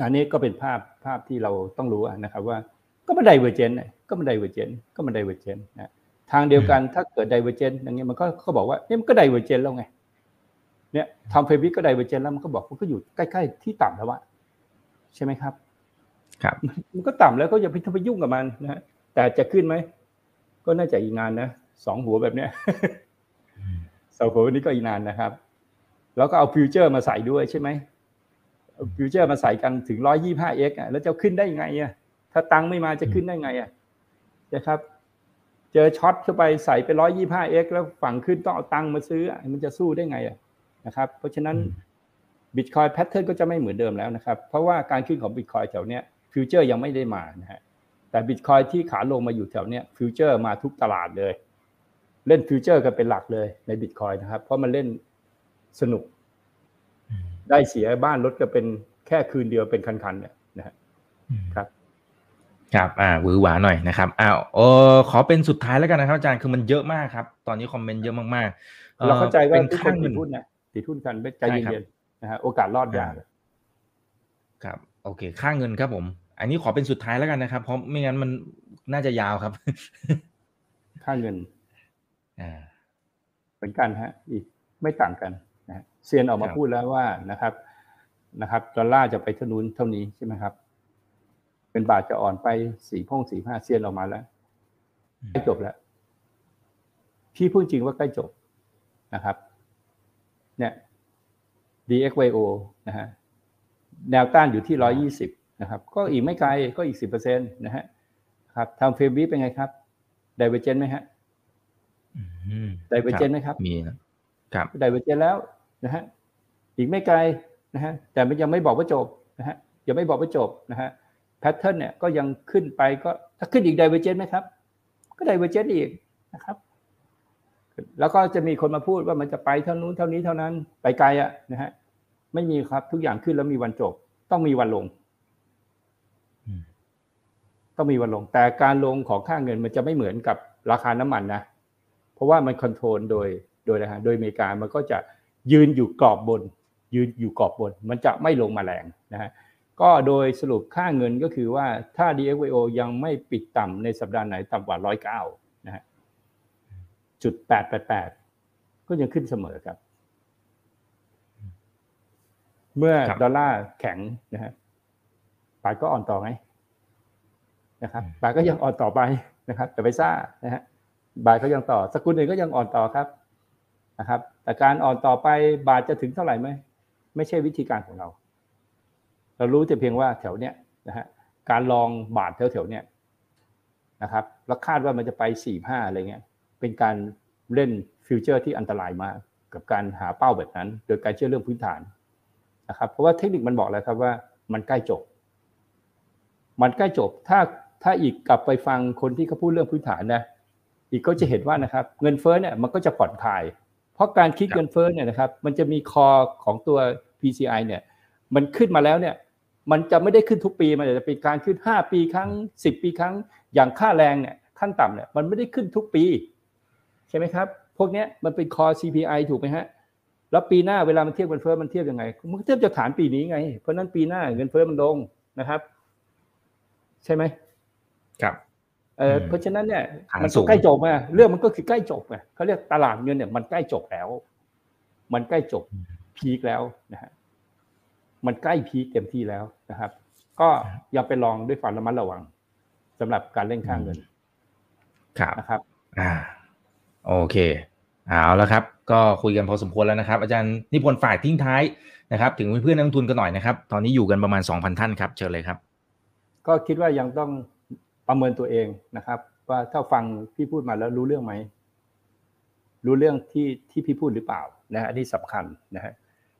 อันนี้ก็เป็นภาพภาพที่เราต้องรู้อะนะครับ ว่าก็มัน divergence ก็มัน divergence ก็มัน divergence นะทางเดียวกันถ้าเกิด divergence อย่างเงี้ยมันก็เขาบอกว่าเนี่ยมันก็ divergence แล้วไงเนี่ย timeframe week ก็ divergence แล้วมันก็บอกมันก็อยู่ใกล้ ๆ ที่ต่ำแล้วอะใช่ไหมครับ ครับ มันก็ต่ำแล้วก็อย่าไปทำไปยุ่งกับมันนะฮะแต่จะขึ้นไหม ก็น่าจะอีกนานนะสองหัวแบบเนี้ยสองหัวนี้ก็อีกนานนะครับ แล้วก็เอา future มาใส่ด้วยใช่ไหมเอา future มาใส่กันถึงร้อยยี่ห้า x แล้วจะขึ้นได้ยังไงอะถ้าตังค์ไม่มาจะขึ้นได้ไงอะนะครับ เจอ short เข้าไปใส่ไปร้อยยี่ห้าเอ็กแล้วฝั่งขึ้นต้องเอาตังค์มาซื้ออะมันจะสู้ได้ไงอะนะครับ เพราะฉะนั้นบิตคอยน์ pattern ก็จะไม่เหมือนเดิมแล้วนะครับ เพราะว่าการขึ้นของบิตคอยน์แถวเนี้ย futures ยังไม่ได้มานะฮะ แต่บิตคอยน์ที่ขาลงมาอยู่แถวเนี้ย futures มาทุกตลาดเลย เล่น futures กันเป็นหลักเลยในบิตคอยน์นะครับ เพราะมันเล่นสนุก ได้เสียบ้านรถก็เป็นแค่คืนเดียวเป็นคันๆเนี่ยนะฮะครับครับ อ่า หวือหวาหน่อยนะครับ อ้าวเออขอเป็นสุดท้ายแล้วกันนะครับอาจารย์ คือมันเยอะมากครับ ตอนนี้คอมเมนต์เยอะมากๆอ่อเราเข้าใจว่าเป็นทุกคค่านเงิตินดหุ้นนะติดหุ้นกันไม่ใจใช่ครับเย็นๆ นะฮะ โอกาสรอดยาก ครับ โอเค ค่าเงินครับผม อันนี้ขอเป็นสุดท้ายแล้วกันนะครับ เพราะไม่งั้นมันน่าจะยาวครับ ค่าเงินอ่าเหมือนกันฮะ อีกไม่ต่างกันนะฮะเซียนออกมาครับพูดแล้วว่านะครับนะครับดอลลาร์จะไปเท่านู้นเท่านี้ใช่ไหมครับ เป็นบาทจะอ่อนไปสี่พงสี่ห้าเซียนออกมาแล้วใกล้จบแล้วพี่พูดจริงว่าใกล้จบนะครับ เนี่ย DXY โอ นะฮะแนวต้านอยู่ที่ร้อยยี่สิบ นะครับก็อีกไม่ไกลก็อีกสิบเปอร์เซ็นต์นะฮะครับ time frame week เป็นไงครับ diverge ไหมฮะอืม diverge ไหมครับมีนะครับ diverge แล้วนะฮะอีกไม่ไกลนะฮะแต่มันยังไม่บอกว่าจบนะฮะยังไม่บอกว่าจบนะฮะpattern เนี่ยก็ยังขึ้นไปก็ถ้าขึ้นอีก diverge ไหมครับ ก็ diverge อีกนะครับแล้วก็จะมีคนมาพูดว่ามันจะไปเท่านู้นเท่านี้เท่านั้นไปไกลอะนะฮะไม่มีครับทุกอย่างขึ้นแล้วมีวันจบ ต้องมีวันลงอืม ต้องมีวันลง แต่การลงของค่าเงินมันจะไม่เหมือนกับราคาน้ำมันนะ เพราะว่ามัน control โดยโดยอะไรฮะโดยอเมริกามันก็จะยืนอยู่กรอบบน ยืนอยู่กรอบบน มันจะไม่ลงมาแรงนะฮะก็โดยสรุปค่าเงินก็คือว่าถ้า DXYO ยังไม่ปิดต่ำในสัปดาห์ไหนต่ำกว่า 109นะฮะจุด888 ก็ยังขึ้นเสมอครับ เมื่อดอลลาร์แข็งนะฮะบาทก็อ่อนต่อไง นะครับบาทก็ยังอ่อนต่อไปนะครับแต่ไปซ่านะฮะบาทก็ยังต่อ สกุลอื่นก็ยังอ่อนต่อครับนะครับ แต่การอ่อนต่อไปบาทจะถึงเท่าไหร่ไหมไม่ใช่วิธีการของเรา เรารู้แต่เพียงว่าแถวเนี้ยนะฮะการลองบาทแถวๆเนี้ยนะครับแล้วคาดว่ามันจะไปสี่ห้าอะไรเงี้ยเป็นการเล่นฟิวเจอร์ที่อันตรายมากกับการหาเป้าแบบนั้น โดยการเชื่อเรื่องพื้นฐานนะครับ เพราะว่าเทคนิคมันบอกแล้วครับว่ามันใกล้จบ มันใกล้จบถ้า ถ้าอีกกลับไปฟังคนที่เขาพูดเรื่องพื้นฐานนะอีกก็จะเห็นว่านะครับเงินเฟ้อเนี่ยมันก็จะผ่อนคลาย เพราะการคิดเงินเฟ้อเนี่ยนะครับมันจะมีคอของตัว PCI เนี่ยมันขึ้นมาแล้วเนี่ยมันจะไม่ได้ขึ้นทุกปีมันจะเป็นการขึ้น 5 ปีครั้ง 10 ปีครั้ง อย่างค่าแรงเนี่ยขั้นต่ำเนี่ยมันไม่ได้ขึ้นทุกปี ใช่ไหมครับ พวกนี้มันเป็นคอ CPI ถูกไหมฮะแล้วปีหน้าเวลามันเทียบเงินเฟ้อมันเทียบยังไง มันเทียบจากฐานปีนี้ไง เพราะนั้นปีหน้าเงินเฟ้อมันลงนะครับ ใช่ไหม ครับเออเพราะฉะนั้นเนี่ยฐานมันสูก็งใกล้จบไงเรื่องมันก็คือใกล้จบไงเขาเรียกตลาดเงินเนี่ยมันใกล้จบแล้ว มันใกล้จบพีคแล้วนะฮะมันใกล้พีคเต็มที่แล้วนะครับ ก็อย่าไปลองด้วยความระมัดระวังสำหรับการเล่นค่าเงิน ครับนะครับ อ่า โอเคเอาแล้วครับ ก็คุยกันพอสมควรแล้วนะครับ อาจารย์นิพนธ์ฝ่ายทิ้งท้ายนะครับ ถึงเพื่อนๆนักลงทุนกันหน่อยนะครับ ตอนนี้อยู่กันประมาณ2,000ท่านครับเชิญเลยครับ ก็คิดว่ายังต้อง ประเมินตัวเองนะครับ ว่าถ้าฟังพี่พูดมาแล้วรู้เรื่องไหมรู้เรื่องที่ที่พี่พูดหรือเปล่านะฮะอันนี้สำคัญนะฮะ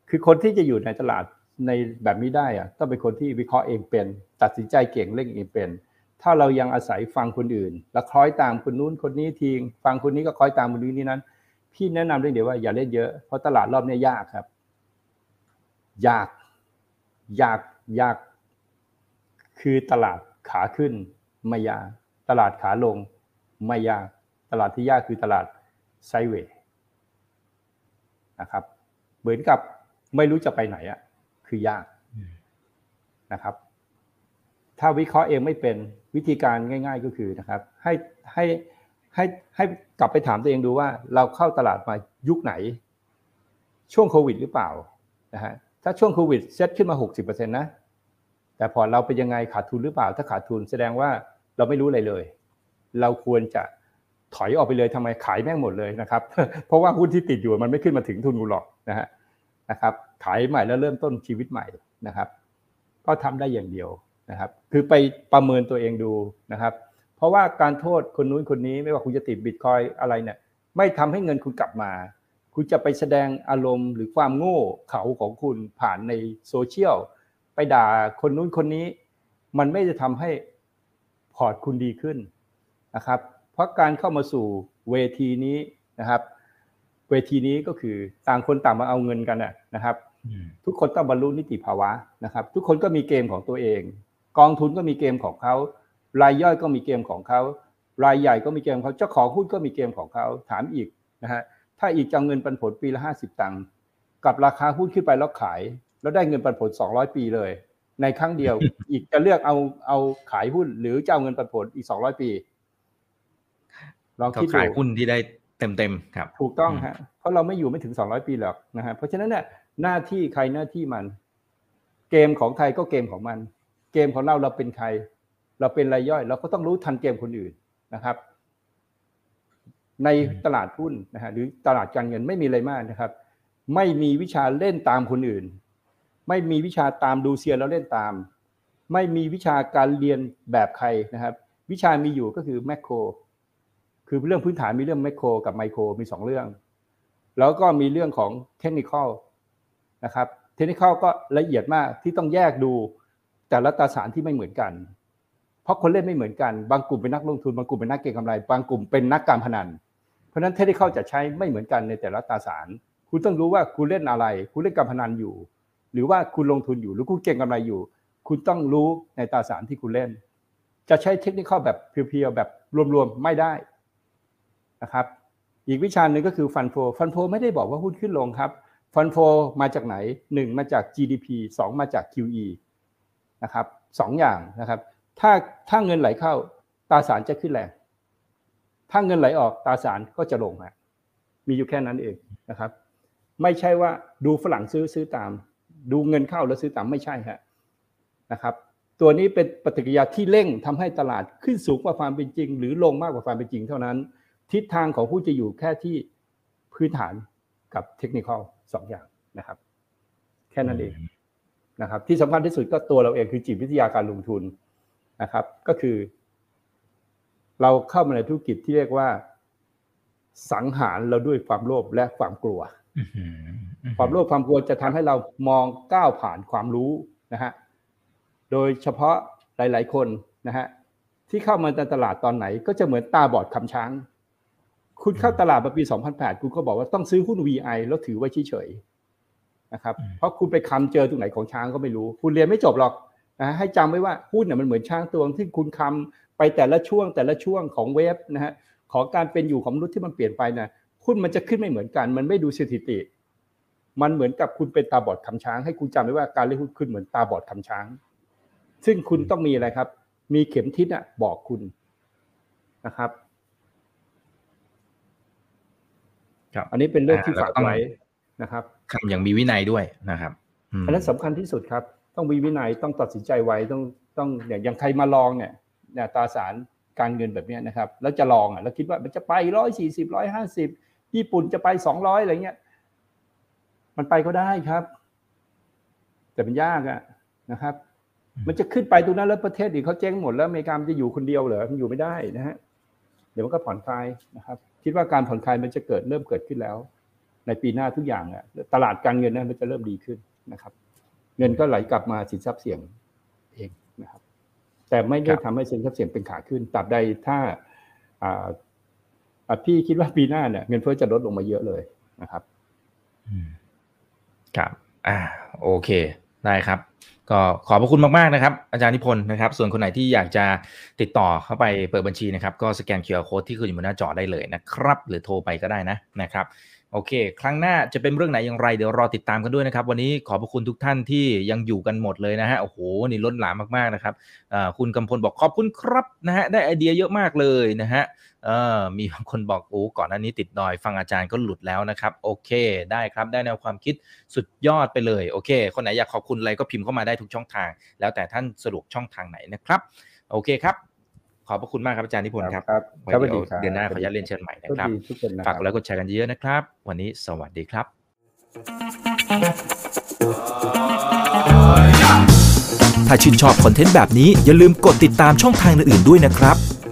คือคนที่จะอยู่ในตลาดในแบบนี้ได้อะต้องเป็นคนที่วิเคราะห์เองเป็น ตัดสินใจเก่งเล่นเองเป็น ถ้าเรายังอาศัยฟังคนอื่น แล้วคล้อยตามคนนู้นคนนี้ทิ้งฟังคนนี้ก็คล้อยตามคนนี้นี่นั้น พี่แนะนำเรื่องเดียวว่าอย่าเล่นเยอะเพราะตลาดรอบนี้ยากครับ ยากยากยาก คือตลาดขาขึ้น ไม่ยากตลาดขาลงไม่ยากตลาดที่ยากคือตลาดไซเวย์นะครับเหมือนกับไม่รู้จะไปไหนอะคือยากนะครับ ถ้าวิเคราะห์เองไม่เป็นวิธีการง่าย ๆก็คือนะครับ ให้ให้ให้ให้กลับไปถามตัวเองดูว่า เราเข้าตลาดมายุคไหน ช่วงโควิด หรือเปล่านะฮะถ้าช่วงโควิดเซ็ตขึ้นมา 60%นะแต่พอเราเป็นยังไงขาดทุนหรือเปล่า ถ้าขาดทุนแสดงว่า เราไม่รู้อะไรเลย เราควรจะถอยออกไปเลยทำไมขายแม่งหมดเลยนะครับ เพราะว่าหุ้นที่ติดอยู่มันไม่ขึ้นมาถึงทุนกูหรอกนะฮะนะครับ ขายใหม่แล้วเริ่มต้นชีวิตใหม่นะครับ ก็ทำได้อย่างเดียวนะครับ คือไปประเมินตัวเองดูนะครับ เพราะว่าการโทษคนนู้นคนนี้ไม่ว่าคุณจะติดบิตคอยอะไรเนี่ยไม่ทำให้เงินคุณกลับมา คุณจะไปแสดงอารมณ์หรือความโง่เขาของคุณผ่านในโซเชียลไปด่าคนนู้นคนนี้ มันไม่จะทำให้ พอร์ตคุณดีขึ้นนะครับ เพราะการเข้ามาสู่เวทีนี้นะครับ เวทีนี้ก็คือต่างคนต่างมาเอาเงินกันนะครับ ทุกคนต้องบรรลุนิติภาวะนะครับ ทุกคนก็มีเกมของตัวเอง กองทุนก็มีเกมของเขา รายย่อยก็มีเกมของเขา รายใหญ่ก็มีเกมของเขาเจ้าของหุ้นก็มีเกมของเขาถามอีกนะฮะถ้าอีกจะเงินปันผลปีละห้าสิบตังค์กับราคาหุ้นขึ้นไปแล้วขาย แล้วได้เงินปันผลสองร้อยปีเลย ในครั้งเดียว อีกจะเลือกเอาเอาขายหุ้น หรือจะเอาเงินปันผลอีกสองร้อยปีลองเขาคิดดูขายหุ้นที่ได้เต็มๆครับ ถูกต้องฮะเพราะเราไม่อยู่ไม่ถึง200ปีหรอกนะฮะเพราะฉะนั้นเนี่ยหน้าที่ใครหน้าที่มัน เกมของใครก็เกมของมัน เกมของเราเราเป็นใคร เราเป็นรายย่อย เราก็ต้องรู้ทันเกมคนอื่นนะครับ ในตลาดหุ้นนะฮะหรือตลาดการเงินไม่มีอะไรมากนะครับ ไม่มีวิชาเล่นตามคนอื่น ไม่มีวิชาตามดูเซียนแล้วเล่นตาม ไม่มีวิชาการเรียนแบบใครนะครับ วิชามีอยู่ก็คือแมคโคร คือเรื่องพื้นฐานมีเรื่องไมโคร กับไมโครมีสองเรื่อง แล้วก็มีเรื่องของเทคนิคนะครับ เทคนิคก็ละเอียดมากที่ต้องแยกดูแต่ละตราสารที่ไม่เหมือนกัน เพราะคนเล่นไม่เหมือนกัน บางกลุ่มเป็นนักลงทุน บางกลุ่มเป็นนักเก็งกำไร บางกลุ่มเป็นนักการพนัน เพราะฉะนั้นเทคนิคจะใช้ไม่เหมือนกันในแต่ละตราสาร คุณต้องรู้ว่าคุณเล่นอะไร คุณเล่นการพนันอยู่ หรือว่าคุณลงทุนอยู่หรือคุณเก็งกำไรอยู่ คุณต้องรู้ในตราสารที่คุณเล่น จะใช้เทคนิคแบบเพียวๆแบบรวมๆไม่ได้นะครับอีกวิชาหนึ่งก็คือฟันโฟฟันโฟไม่ได้บอกว่าหุ้นขึ้นลงครับฟันโฟมาจากไหน 1 มาจาก GDP 2 มาจาก QE นะครับสองอย่างนะครับ ถ้าถ้าเงินไหลเข้าตราสารจะขึ้นแรงถ้าเงินไหลออกตราสารก็จะลงฮะมีอยู่แค่นั้นเองนะครับ ไม่ใช่ว่าดูฝรั่งซื้อซื้อตาม ดูเงินเข้าแล้วซื้อตามไม่ใช่ฮะนะครับ ตัวนี้เป็นปฏิกิริยาที่เร่งทำให้ตลาดขึ้นสูงกว่าความเป็นจริง หรือลงมากกว่าความเป็นจริงเท่านั้น ทิศทางของผู้จะอยู่แค่ที่พื้นฐานกับเทคนิคอลสองอย่างนะครับ แค่นั้นเองนะครับ ที่สำคัญที่สุดก็ตัวเราเองคือจิตวิทยาการลงทุนนะครับ ก็คือ เราเข้ามาในธุรกิจที่เรียกว่า สังหารเราด้วยความโลภและความกลัว ความโลภความกลัวจะทำให้เรามองก้าวผ่านความรู้นะฮะโดยเฉพาะหลาย ๆ คนนะฮะที่เข้ามาในตลาดตอนไหน ก็จะเหมือนตาบอดคำช้าง คุณเข้าตลาดมาปี 2008 คุณก็บอกว่าต้องซื้อหุ้น VI แล้วถือไว้เฉยๆนะครับเพราะคุณไปคำเจอตรงไหนของช้างก็ไม่รู้ คุณเรียนไม่จบหรอกนะให้จำไว้ว่าหุ้นเนี่ยมันเหมือนช้างตัวที่คุณคำไปแต่ละช่วงแต่ละช่วงของเว็บนะฮะของการเป็นอยู่ของมนุษย์ที่มันเปลี่ยนไปนะ หุ้นมันจะขึ้นไม่เหมือนกัน มันไม่ดูสถิติ มันเหมือนกับคุณเป็นตาบอดคำช้าง ให้คุณจำไว้ว่าการเล่นหุ้นขึ้นเหมือนตาบอดคำช้าง ซึ่งคุณต้องมีอะไรครับ มีเข็มทิศอะบอกคุณนะครับ ครับอันนี้เป็นเรื่องที่ฝากไว้นะครับทำอย่างมีวินัยด้วยนะครับอันนั้นสำคัญที่สุดครับ ต้องมีวินัยต้องตัดสินใจไว้ต้องต้องเนี่ยอย่างใครมาลองเนี่ยเนี่ยตราสารการเงินแบบนี้นะครับ แล้วจะลองอะแล้วคิดว่ามันจะไปร้อยสี่สิบร้อยห้าสิบ ญี่ปุ่นจะไปสองร้อยอะไรเงี้ย มันไปก็ได้ครับ แต่มันยากอะนะครับ มันจะขึ้นไปตรงนั้นแล้วประเทศอื่นเขาเจ๊งหมดแล้วอเมริกามันจะอยู่คนเดียวเหรอมันอยู่ไม่ได้นะฮะเดี๋ยวมันก็ผ่อนคลายนะครับ คิดว่าการผ่อนคลายมันจะเกิดเริ่มเกิดขึ้นแล้ว ในปีหน้าทุกอย่างอะตลาดการเงินนั้นมันจะเริ่มดีขึ้นนะครับ เงินก็ไหลกลับมาสินทรัพย์เสี่ยงเองนะครับ แต่ไม่ได้ทำให้สินทรัพย์เสี่ยงเป็นขาขึ้นตราบใดถ้าอ่า พี่คิดว่าปีหน้าเนี่ยเงินเฟ้อจะลดลงมาเยอะเลยนะครับครับ อ่า โอเค ได้ครับ ก็ขอบพระคุณมากๆนะครับ อาจารย์นิพนธ์นะครับ ส่วนคนไหนที่อยากจะติดต่อเข้าไปเปิดบัญชีนะครับ ก็สแกน QR Code ที่ขึ้นอยู่บนหน้าจอได้เลยนะครับ หรือโทรไปก็ได้นะนะครับ โอเค ครั้งหน้าจะเป็นเรื่องไหนอย่างไร เดี๋ยวรอติดตามกันด้วยนะครับ วันนี้ขอบพระคุณทุกท่านที่ยังอยู่กันหมดเลยนะฮะ โอ้โห นี่ล้นหลามมากๆนะครับคุณกำพลบอกขอบคุณครับนะฮะ ได้ไอเดียเยอะมากเลยนะฮะ เออมีบางคนบอกโอ้ก่อนหน้านี้ติดดอย ฟังอาจารย์ก็หลุดแล้วนะครับ โอเคได้ครับได้แนวความคิดสุดยอดไปเลย โอเค คนไหนอยากขอบคุณอะไรก็พิมพ์เข้ามาได้ทุกช่องทาง แล้วแต่ท่านสะดวกช่องทางไหนนะครับ โอเคครับ ขอบพระคุณมากครับอาจารย์นิพนธ์ครับครับไว้ครับเดี๋ยวสวัสดีครับเดือนหน้าขออนุญาตเรียนเชิญใหม่นะครับทุกคนนะคฝารักบกดไลค์กดแชร์กันเยอะๆนะครับ วันนี้สวัสดีครับ ถ้าชื่นชอบคอนเทนต์แบบนี้อย่าลืมกดติดตามช่องทางอื่นๆด้วยนะครับ